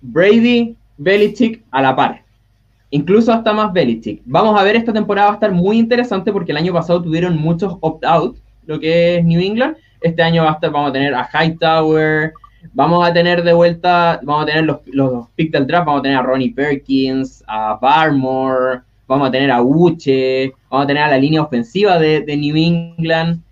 Brady, Belichick a la par incluso hasta más Belichick. Vamos a ver, esta temporada va a estar muy interesante porque el año pasado tuvieron muchos opt-out, lo que es New England. Este año va a estar, vamos a tener a Hightower, vamos a tener de vuelta, vamos a tener los, los pick del draft, vamos a tener a Ronnie Perkins, a Barmore, vamos a tener a Uche, vamos a tener a la línea ofensiva de, de New England,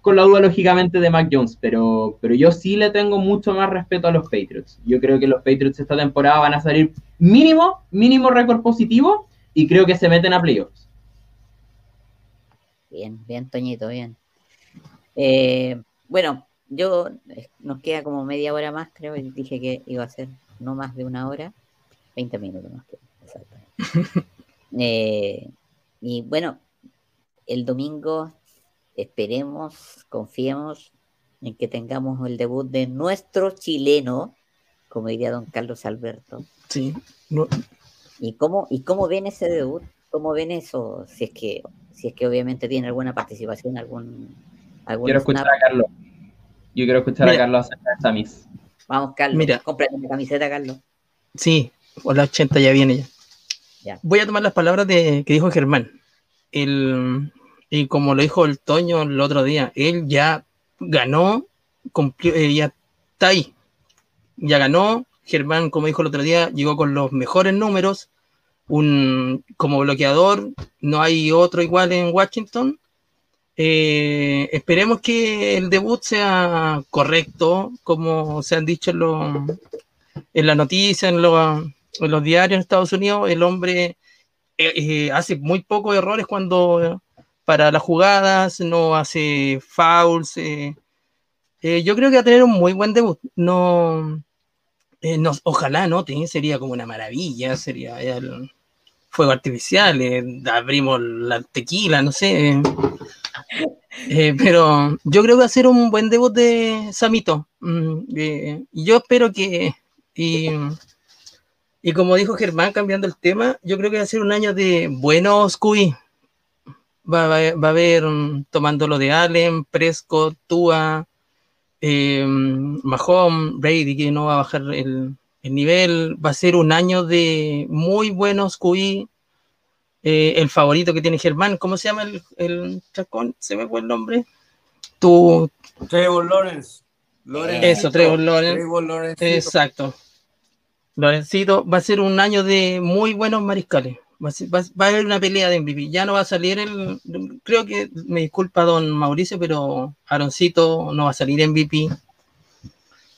con la duda lógicamente de Mac Jones, pero, pero yo sí le tengo mucho más respeto a los Patriots. Yo creo que los Patriots esta temporada van a salir mínimo, mínimo récord positivo y creo que se meten a playoffs. Bien, bien, Toñito, bien. Eh, bueno, yo eh, nos queda como media hora más, creo, y dije que iba a ser no más de una hora, 20 minutos más que exactamente. Eh, y bueno, el domingo esperemos, confiemos en que tengamos el debut de nuestro chileno, como diría don Carlos Alberto. Sí. ¿Y cómo, y cómo ven ese debut? ¿Cómo ven eso? Si es que, si es que obviamente tiene alguna participación, algún, algún Quiero escuchar a Carlos. Yo quiero escuchar a Carlos acerca de Samis. Vamos, Carlos. Mira. Cómprate mi camiseta, Carlos. Sí, o la 80 ya viene ya. Voy a tomar las palabras de, que dijo Germán. El, y como lo dijo el Toño el otro día, él ya ganó, eh, ya está ahí. Ya ganó. Germán, como dijo el otro día, llegó con los mejores números. Un, como bloqueador, no hay otro igual en Washington. Eh, esperemos que el debut sea correcto, como se han dicho en, en la noticia, en, en, los diarios en Estados Unidos. El hombre eh, eh, hace muy pocos errores cuando para las jugadas, no hace fouls. yo creo que va a tener un muy buen debut. No, ojalá no, sería como una maravilla, sería el fuego artificial, abrimos la tequila, no sé. Eh, pero yo creo que va a ser un buen debut de Samito. Mm, eh, yo espero que. Y, y, como dijo Germán, cambiando el tema, yo creo que va a ser un año de buenos QI. Va, va, a haber, um, tomando lo de Allen, Prescott, Tua, eh, Mahomes, Brady, que no va a bajar el, el nivel. Va a ser un año de muy buenos QI eh, el favorito que tiene Germán, ¿cómo se llama el, el chacón? ¿Se me fue el nombre? Tú. Trevor Lawrence. Eso, Trevor Lawrence. Exacto. Lorencito va a ser un año de muy buenos mariscales. Va a, haber una pelea de MVP. Ya no va a salir el. Creo que me disculpa don Mauricio, pero Aaroncito no va a salir MVP.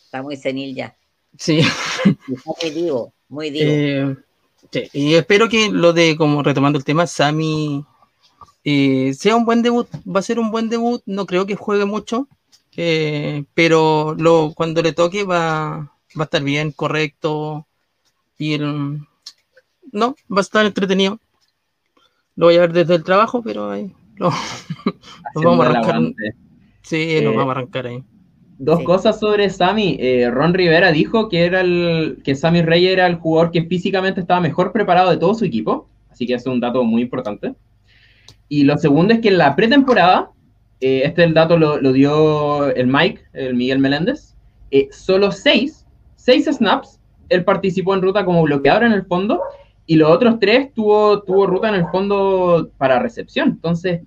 Está muy senil ya. Sí. muy divo, muy divo. Eh, y espero que lo de, como retomando el tema, Sammy eh, sea un buen debut. Va a ser un buen debut. No creo que juegue mucho, eh, pero lo, cuando le toque va, va a estar bien, correcto. Y el, no, va a estar entretenido. Lo voy a ver desde el trabajo, pero ahí lo, vamos a arrancar. Sí, lo eh, vamos a arrancar ahí. Dos cosas sobre Sammy. Eh, Ron Rivera dijo que era el que Sammy Rey era el jugador que físicamente estaba mejor preparado de todo su equipo, así que es un dato muy importante. Y lo segundo es que en la pretemporada, eh, este el dato lo, dio el Mike, el Miguel Meléndez, eh, solo seis, seis snaps, él participó en ruta como bloqueador en el fondo y los otros tres tuvo, tuvo ruta en el fondo para recepción. Entonces,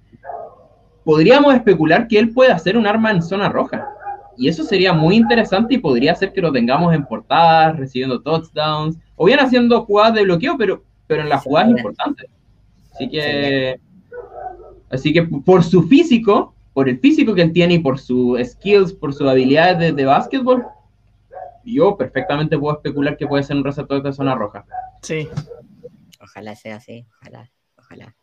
podríamos especular que él puede hacer un arma en zona roja y eso sería muy interesante y podría ser que lo tengamos en portadas, recibiendo touchdowns, o bien haciendo jugadas de bloqueo, pero, pero en las jugadas importantes. Así que, así que por su físico, por el físico que él tiene y por sus skills, por sus habilidades de, de básquetbol, yo perfectamente puedo especular que puede ser un receptor de zona roja. Sí. Ojalá sea así, ojalá, ojalá.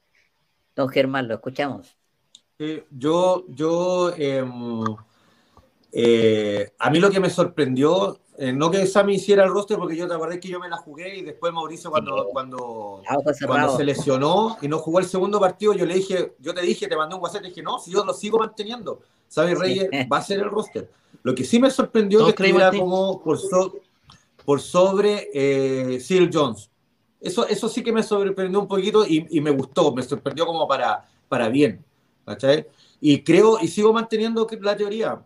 Don Germán, lo escuchamos. yo, yo, em, eh, a mí lo que me sorprendió, eh, no que Sammy hiciera el roster, porque yo te acordé que yo me la jugué y después Mauricio cuando, cuando, cuando se lesionó y no jugó el segundo partido, yo le dije, yo te dije, te mandé un WhatsApp, y dije, no, si yo lo sigo manteniendo, Sammy Reyes va a ser el roster. Lo que sí me sorprendió es que era como por, por sobre eh, Jones. Eso, eso sí que me sorprendió un poquito y, y me gustó, me sorprendió como para, para bien. ¿cachai? Y creo, y sigo manteniendo la teoría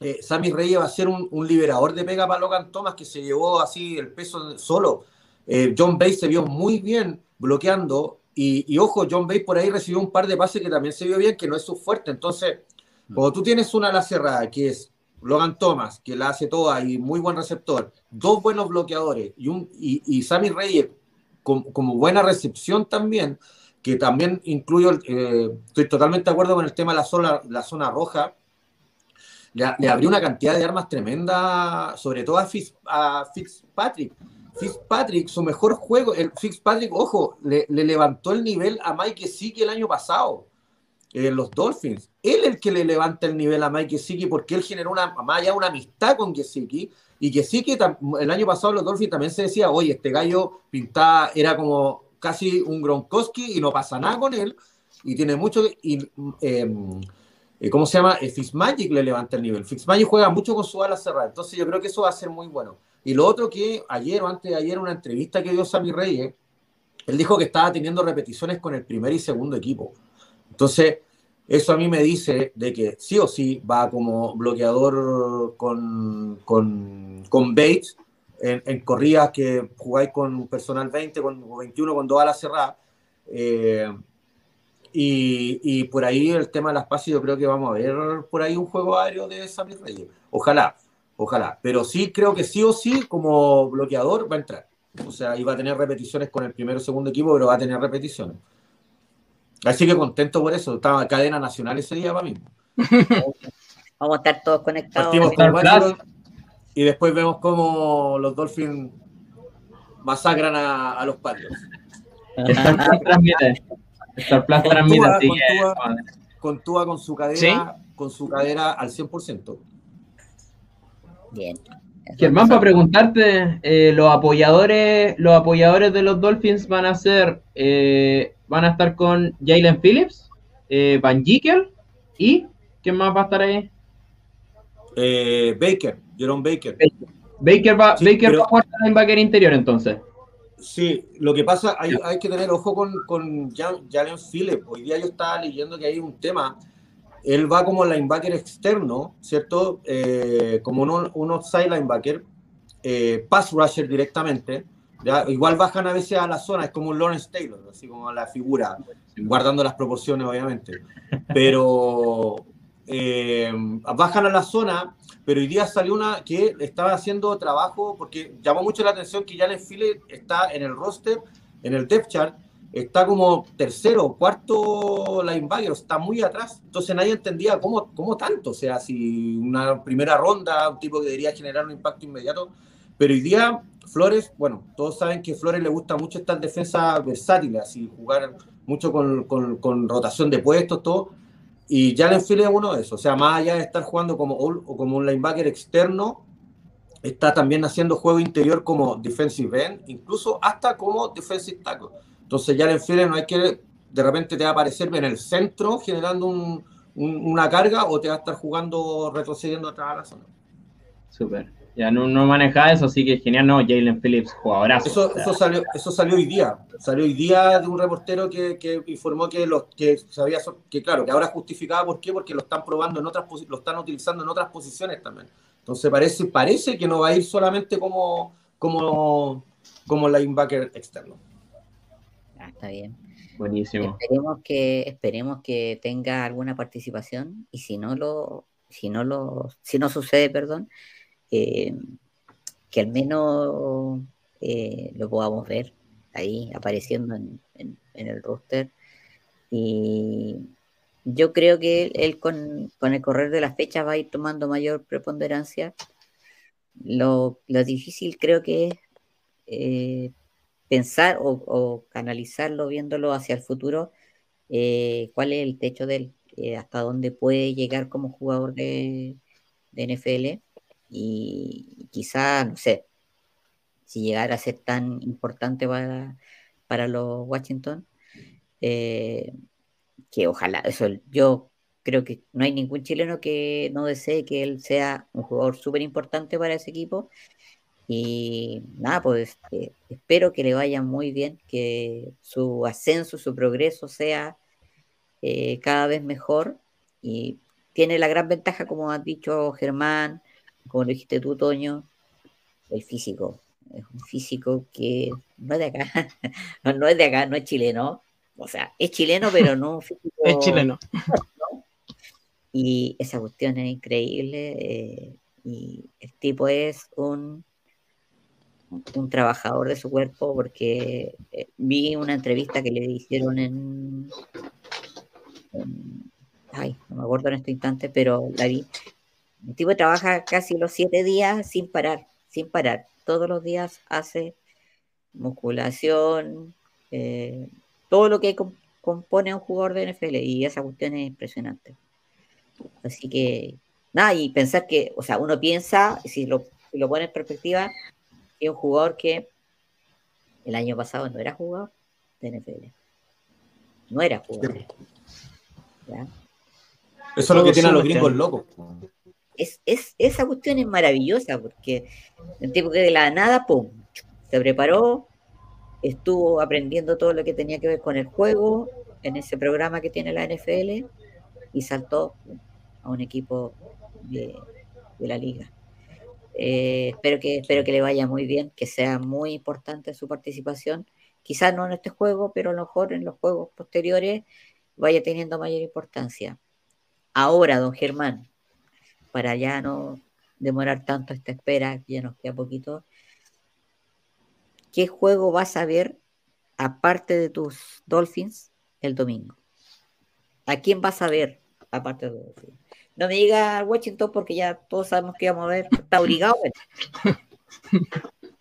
eh, Sammy Reyes va a ser un, liberador de pega para Logan Thomas que se llevó así el peso solo. Eh, John Bay se vio muy bien bloqueando y, ojo, John Bay por ahí recibió un par de pases que también se vio bien, que no es su fuerte. Entonces. Cuando tú tienes una ala cerrada que es Logan Thomas, que la hace toda y muy buen receptor, dos buenos bloqueadores y, un, y, Sammy Reyes como, buena recepción también, que también incluyo, eh, estoy totalmente de acuerdo con el tema de la zona, la zona roja, le, abrió una cantidad de armas tremenda, sobre todo a, Fitzpatrick. Fitzpatrick, su mejor juego, el Fitzpatrick, ojo, le, levantó el nivel a Mike Siki el año pasado en los Dolphins. Él el que le levanta el nivel a Mike Gesicki porque él generó una, más allá una amistad con Gesicki y Gesicki el año pasado los Dolphins también se decía, oye, este gallo pintaba, era como casi un Gronkowski y no pasa nada con él y tiene mucho... Y, em, eh, ¿Cómo se llama? Eh, Fitzmagic le levanta el nivel. Fitzmagic juega mucho con su ala cerrada, entonces yo creo que eso va a ser muy bueno. Y lo otro que ayer o antes de ayer, una entrevista que dio Sammy Reyes, él dijo que estaba teniendo repeticiones con el primer y segundo equipo. Entonces, eso a mí me dice de que sí o sí va como bloqueador con, con, con Bates en, corridas que jugáis con personal 20, con 21, con dos alas cerradas. Eh, y, y, por ahí el tema de las pases, yo creo que vamos a ver por ahí un juego aéreo de Sammy Reyes. Ojalá, ojalá. Pero sí creo que sí o sí, como bloqueador, va a entrar. O sea, iba a tener repeticiones con el primero o segundo equipo, pero va a tener repeticiones. Así que contento por eso. Estaba cadena nacional ese día para mí. Vamos a estar todos conectados. y después vemos cómo los Dolphins masacran a, los patios. Star Plus con, Tua, con, su cadera, con su cadera al 100%. Bien. Germán, para preguntarte, eh, los apoyadores, los apoyadores de los Dolphins van a ser, eh, van a estar con Jalen Phillips, eh, Van Jekyll y ¿quién más va a estar ahí? Baker, Jerome Baker. Baker, va, Baker va a jugar linebacker interior entonces. Sí, lo que pasa, hay, hay que tener ojo con, con Jalen Phillips. Hoy día yo estaba leyendo que hay un tema él va como linebacker externo, ¿cierto? Eh, como un, un outside linebacker, eh, pass rusher directamente. ¿ya? Igual bajan a veces a la zona, es como un Lawrence Taylor, así como la figura, guardando las proporciones, obviamente. Pero eh, bajan a la zona, pero hoy día salió una que estaba haciendo trabajo, porque llamó mucho la atención que Jalen Phillips está en el roster, en el depth chart, está como tercero o cuarto linebacker, está muy atrás. Entonces nadie entendía cómo, cómo tanto. O sea, si una primera ronda, un tipo que debería generar un impacto inmediato. Pero hoy día, Flores, bueno, todos saben que a Flores le gusta mucho estas defensas versátiles, así jugar mucho con, con, con rotación de puestos, todo. Y Jalen Phillips es uno de esos. O sea, más allá de estar jugando como, o como un linebacker externo, está también haciendo juego interior como defensive end, incluso hasta como defensive tackle. Entonces ya en el no hay que, de repente te va a aparecer en el centro generando una carga o te va a estar jugando retrocediendo atrás a la zona. Súper. Ya no, no maneja eso, así que genial, no, Jalen Phillips, jugadorazo. Eso, eso, salió, eso salió hoy día. Salió hoy día de un reportero que, que informó que los que sabía que claro, que ahora justificaba por qué, porque lo están probando en otras lo están utilizando en otras posiciones también. Entonces parece, parece que no va a ir solamente como, como, como linebacker externo está bien. Buenísimo. Esperemos que, esperemos que tenga alguna participación y si no lo, si no lo, si no sucede, perdón, eh, que al menos eh, lo podamos ver ahí apareciendo en, el roster. Y yo creo que él, con, el correr de las fechas va a ir tomando mayor preponderancia. Lo, difícil creo que es eh, pensar o, canalizarlo, viéndolo hacia el futuro, eh, cuál es el techo de él, eh, hasta dónde puede llegar como jugador de, NFL y quizá, no sé, si llegara a ser tan importante para, para los Washington, eh, que ojalá, eso yo creo que no hay ningún chileno que no desee que él sea un jugador súper importante para ese equipo y nada, pues este, espero que le vaya muy bien, que su ascenso, su progreso sea eh, cada vez mejor. Y tiene la gran ventaja, como has dicho Germán, como lo dijiste tú, Toño, el físico. Es un físico que no es de acá, no, es de acá, no es chileno. O sea, es chileno, pero no físico. es chileno. Y esa cuestión es increíble. Eh, y el tipo es un, un trabajador de su cuerpo porque eh, vi una entrevista que le hicieron en, ay, no me acuerdo en este instante, pero la vi. El tipo trabaja casi los siete días sin parar, sin parar. Todos los días hace musculación, eh, todo lo que compone un jugador de NFL y esa cuestión es impresionante. Así que, nada, y pensar que, o sea, uno piensa, si lo, si lo pone en perspectiva, que un jugador que el año pasado no era jugador de NFL. No era jugador. Eso es lo que tienen los gringos locos. Es, es, esa cuestión es maravillosa porque el tipo que de la nada, pum, se preparó, estuvo aprendiendo todo lo que tenía que ver con el juego en ese programa que tiene la NFL y saltó a un equipo de, la liga. Eh, espero, que, espero que le vaya muy bien, que sea muy importante su participación. Quizás no en este juego, pero a lo mejor en los juegos posteriores vaya teniendo mayor importancia. Ahora, don Germán, para ya no demorar tanto esta espera, ya nos queda poquito, ¿qué juego vas a ver aparte de tus Dolphins el domingo? ¿A quién vas a ver aparte de los Dolphins? No me diga Washington porque ya todos sabemos que vamos a ver. Está obligado.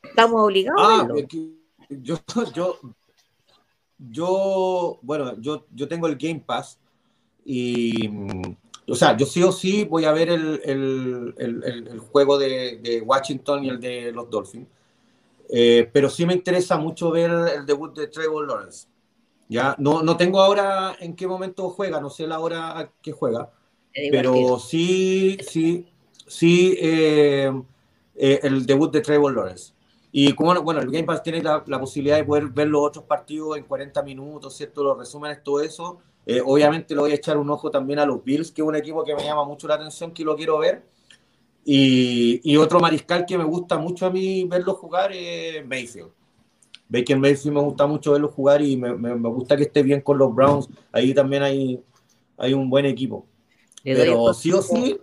Estamos obligados. Ah, yo, yo, yo, bueno, yo, yo tengo el Game Pass y, o sea, yo sí o sí voy a ver el, el, el, juego de, de, Washington y el de los Dolphins. Eh, pero sí me interesa mucho ver el debut de Trevor Lawrence. Ya, no, no tengo ahora en qué momento juega, no sé la hora que juega, pero sí, sí, sí, eh, eh, el debut de Trevor Lawrence. Y como, bueno, el Game Pass tiene la, posibilidad de poder ver los otros partidos en 40 minutos, ¿cierto? Los resúmenes, todo eso. Eh, obviamente le voy a echar un ojo también a los Bills, que es un equipo que me llama mucho la atención, que lo quiero ver. Y, y otro mariscal que me gusta mucho a mí verlo jugar es Mayfield. Baker Mayfield me gusta mucho verlo jugar y me, me, gusta que esté bien con los Browns. Ahí también hay, hay un buen equipo. Pero sí o sí,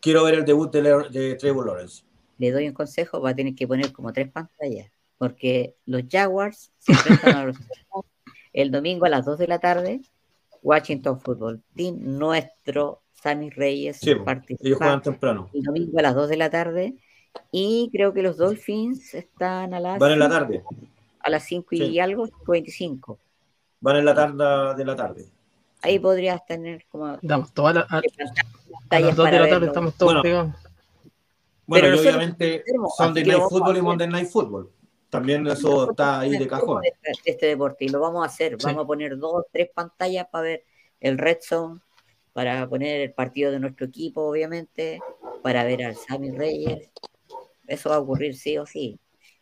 quiero ver el debut de, de Trevor Lawrence le doy un consejo, va a tener que poner como tres pantallas, porque los Jaguars se enfrentan a los el domingo a las 2 de la tarde, Washington Football Team, nuestro Sammy Reyes sí, ellos juegan temprano. El domingo a las 2 de la tarde, y creo que los Dolphins están a las... Van en la tarde. A las 5 y algo, 25. Van en la tarde de la tarde. Ahí podrías tener como... Damos todas las... A, las 2 de la tarde estamos todos pegados. Bueno, y obviamente Sunday Night Football y Monday Night Football. También eso está ahí de cajón. Este deporte, y lo vamos a hacer. Vamos a poner dos, tres pantallas para ver el Red Zone, para poner el partido de nuestro equipo, obviamente, para ver al Sammy Reyes. Eso va a ocurrir sí o sí.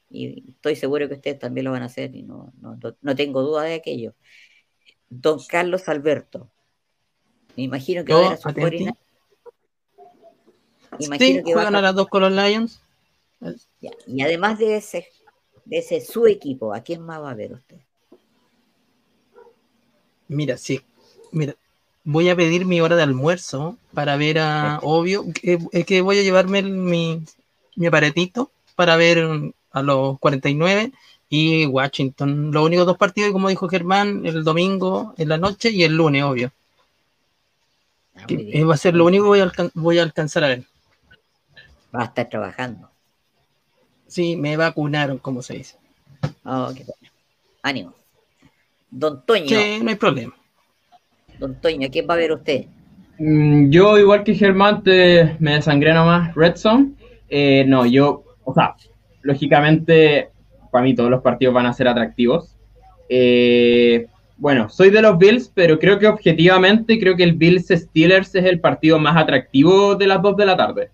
Y estoy seguro que ustedes también lo van a hacer y no, no, no tengo duda de aquello. Don Carlos Alberto. Me imagino que va a ver a su Imagino que juegan a las dos con los Lions. Y además de ese, de ese su equipo, ¿a quién más va a ver usted? Mira, sí, mira, voy a pedir mi hora de almuerzo para ver a, obvio, es que voy a llevarme mi, mi aparatito para ver a los 49 y Washington. Los únicos dos partidos, como dijo Germán, el domingo en la noche y el lunes, obvio. Ah, va a ser lo único que voy a, voy a alcanzar a ver va a estar trabajando. Sí, me vacunaron, como se dice. Oh, qué bueno. Ánimo. Don Toño. Sí, no hay problema. Don Toño, ¿quién va a ver usted? Mm, yo, igual que Germán, te, me desangré nomás Red Zone. Eh, no, yo, o sea, lógicamente, para mí todos los partidos van a ser atractivos. Eh, bueno, soy de los Bills, pero creo que objetivamente, creo que el Bills Steelers es el partido más atractivo de las dos de la tarde.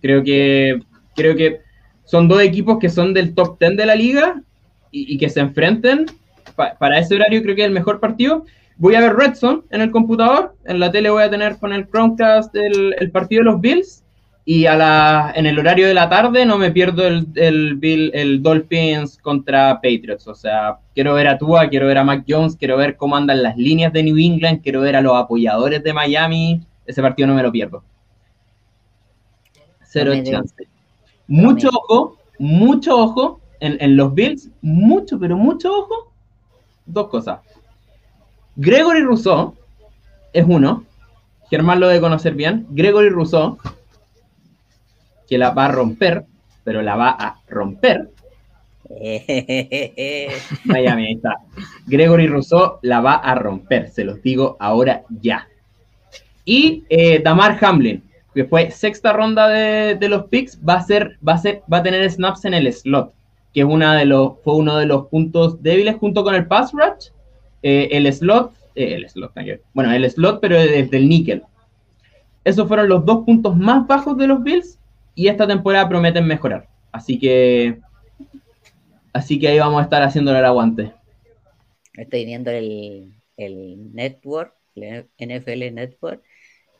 Creo que, creo que son dos equipos que son del top 10 de la liga y, que se enfrenten. para ese horario creo que es el mejor partido. Voy a ver Redson en el computador. En la tele voy a tener con el Chromecast el, el partido de los Bills. Y a la, en el horario de la tarde no me pierdo el, el, Bill, el Dolphins contra Patriots. O sea, quiero ver a Tua, quiero ver a Mac Jones, quiero ver cómo andan las líneas de New England, quiero ver a los apoyadores de Miami ese partido no me lo pierdo. Cero chance. Mucho ojo, mucho ojo en, en los Bills, mucho, pero mucho ojo. Dos cosas. Gregory Rousseau es uno, Germán lo debe conocer bien. Gregory Rousseau, que la va a romper, pero la va a romper. Miami, ahí está. Gregory Rousseau la va a romper, se los digo ahora ya. Y eh, Damar Hamlin, que fue sexta ronda de, los picks, va a, ser, va, a ser, va a tener snaps en el slot, que es una de los, fue uno de los puntos débiles junto con el pass rush. Eh, el slot, eh, el slot, bueno, el slot, pero desde el níquel. Esos fueron los dos puntos más bajos de los Bills y esta temporada prometen mejorar. Así que Así que ahí vamos a estar haciéndole el aguante. Estoy viendo el, el network, el NFL Network,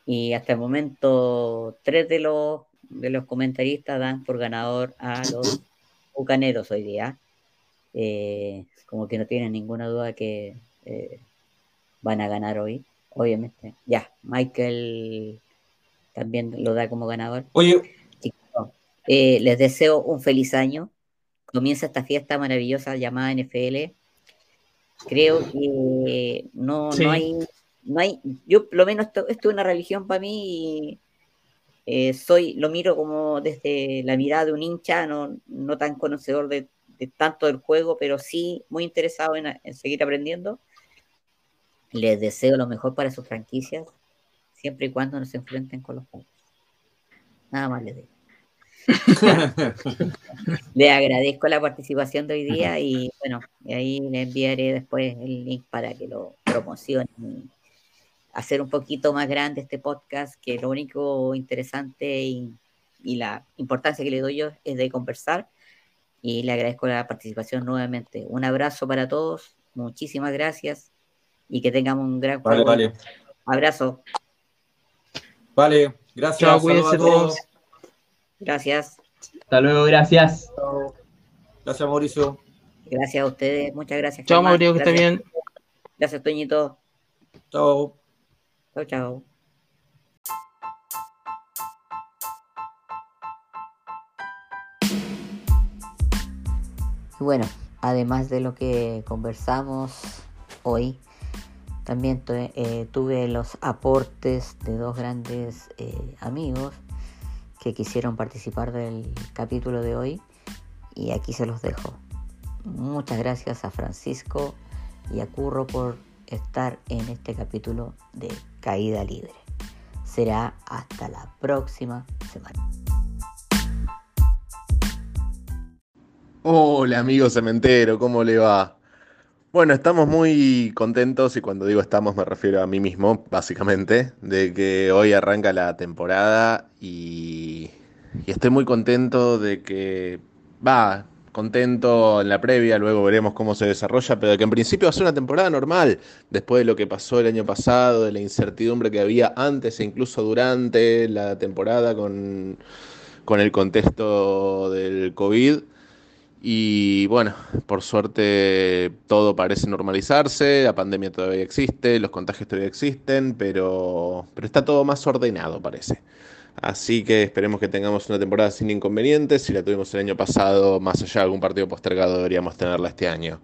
y hasta el momento tres de los, de los comentaristas dan por ganador a los bucaneros hoy día. Eh, como que no tienen ninguna duda que eh, van a ganar hoy, obviamente. Ya, Michael también lo da como ganador. Oye, eh, les deseo un feliz año comienza esta fiesta maravillosa llamada NFL. Creo que no, no hay, no hay, yo por lo menos esto, es una religión para mí y eh, soy, lo miro como desde la mirada de un hincha, no, no tan conocedor de, tanto del juego, pero sí muy interesado en, en seguir aprendiendo. Les deseo lo mejor para sus franquicias, siempre y cuando no se enfrenten con los juegos. Nada más les digo. le agradezco la participación de hoy día y bueno, ahí le enviaré después el link para que lo promocionen y hacer un poquito más grande este podcast, que lo único interesante y, la importancia que le doy yo es de conversar y le agradezco la participación nuevamente. Un abrazo para todos, muchísimas gracias y que tengamos un gran vale, vale. abrazo. Vale, gracias a todos. Gracias. Hasta luego, gracias. Gracias, Mauricio. Gracias a ustedes, muchas gracias. Chao, Mauricio, que esté bien. Gracias, Toñito. Chao. Chao, chao. Y bueno, además de lo que conversamos hoy, también eh, tuve los aportes de dos grandes eh, amigos que quisieron participar del capítulo de hoy y aquí se los dejo. Muchas gracias a Francisco y a Curro por estar en este capítulo de Caída Libre. Será hasta la próxima semana. Hola amigo cementero, ¿cómo le va? Bueno, estamos muy contentos y cuando digo estamos me refiero a mí mismo, básicamente, de que hoy arranca la temporada y, estoy muy contento de que va, contento en la previa, luego veremos cómo se desarrolla, pero de que en principio va a ser una temporada normal, después de lo que pasó el año pasado, de la incertidumbre que había antes e incluso durante la temporada con, con el contexto del COVID y bueno, por suerte todo parece normalizarse, la pandemia todavía existe, los contagios todavía existen, pero, pero está todo más ordenado, parece. Así que esperemos que tengamos una temporada sin inconvenientes. Si la tuvimos el año pasado, más allá de algún partido postergado, deberíamos tenerla este año.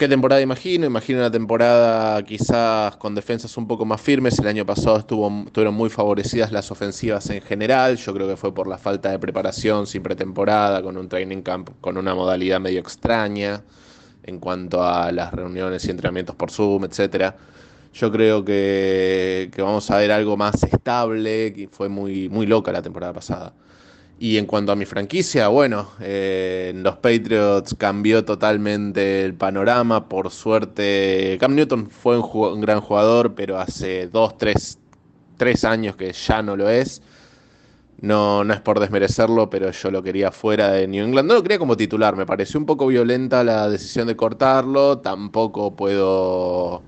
¿Qué temporada imagino? Imagino una temporada quizás con defensas un poco más firmes. El año pasado estuvo, estuvieron muy favorecidas las ofensivas en general. Yo creo que fue por la falta de preparación sin pretemporada, con un training camp con una modalidad medio extraña en cuanto a las reuniones y entrenamientos por Zoom, etc. Yo creo que, que vamos a ver algo más estable, que fue muy, muy loca la temporada pasada. Y en cuanto a mi franquicia, bueno, eh, en los Patriots cambió totalmente el panorama. Por suerte, Cam Newton fue un, gran jugador, pero hace dos, tres, tres, años que ya no lo es. No, no es por desmerecerlo, pero yo lo quería fuera de New England. No lo quería como titular, me pareció un poco violenta la decisión de cortarlo. Tampoco puedo,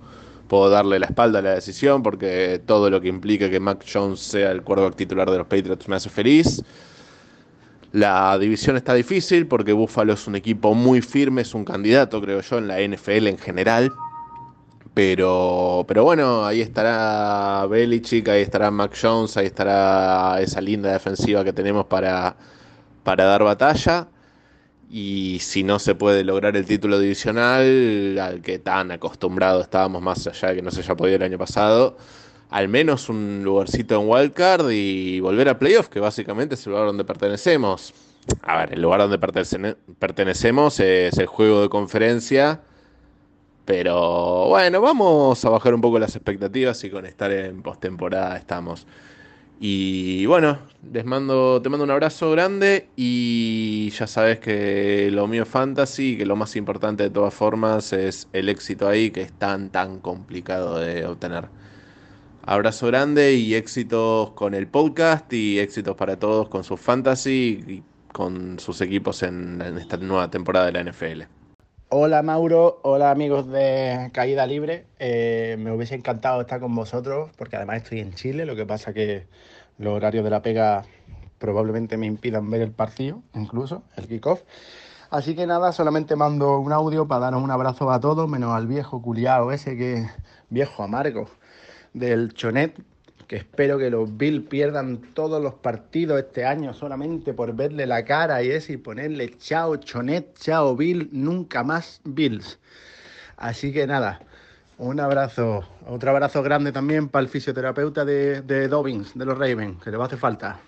puedo darle la espalda a la decisión, porque todo lo que implica que Mac Jones sea el quarterback titular de los Patriots me hace feliz. La división está difícil porque Buffalo es un equipo muy firme, es un candidato, creo yo, en la NFL en general. Pero, pero bueno, ahí estará Belichick, ahí estará Mac Jones, ahí estará esa linda defensiva que tenemos para, para dar batalla. Y si no se puede lograr el título divisional, al que tan acostumbrado estábamos más allá de que no se haya podido el año pasado, al menos un lugarcito en wildcard y volver a playoff, que básicamente es el lugar donde pertenecemos. A ver, el lugar donde pertenecemos es el juego de conferencia pero bueno, vamos a bajar un poco las expectativas y con estar en postemporada estamos. Y bueno, les mando, te mando un abrazo grande y ya sabes que lo mío es fantasy que lo más importante de todas formas es el éxito ahí que es tan tan complicado de obtener. Abrazo grande y éxitos con el podcast y éxitos para todos con su fantasy y con sus equipos en esta nueva temporada de la NFL. Hola Mauro, hola amigos de Caída Libre. Eh, me hubiese encantado estar con vosotros porque además estoy en Chile, lo que pasa que los horarios de la pega probablemente me impidan ver el partido, incluso el kickoff. Así que nada, solamente mando un audio para daros un abrazo a todos, menos al viejo culiao ese que viejo amargo del Chonet, que espero que los Bills pierdan todos los partidos este año solamente por verle la cara y ese y ponerle chao Chonet, chao Bill, nunca más Bills. Así que nada, un abrazo, otro abrazo grande también para el fisioterapeuta de, de Dobbins, de los Ravens, que le va a hacer falta.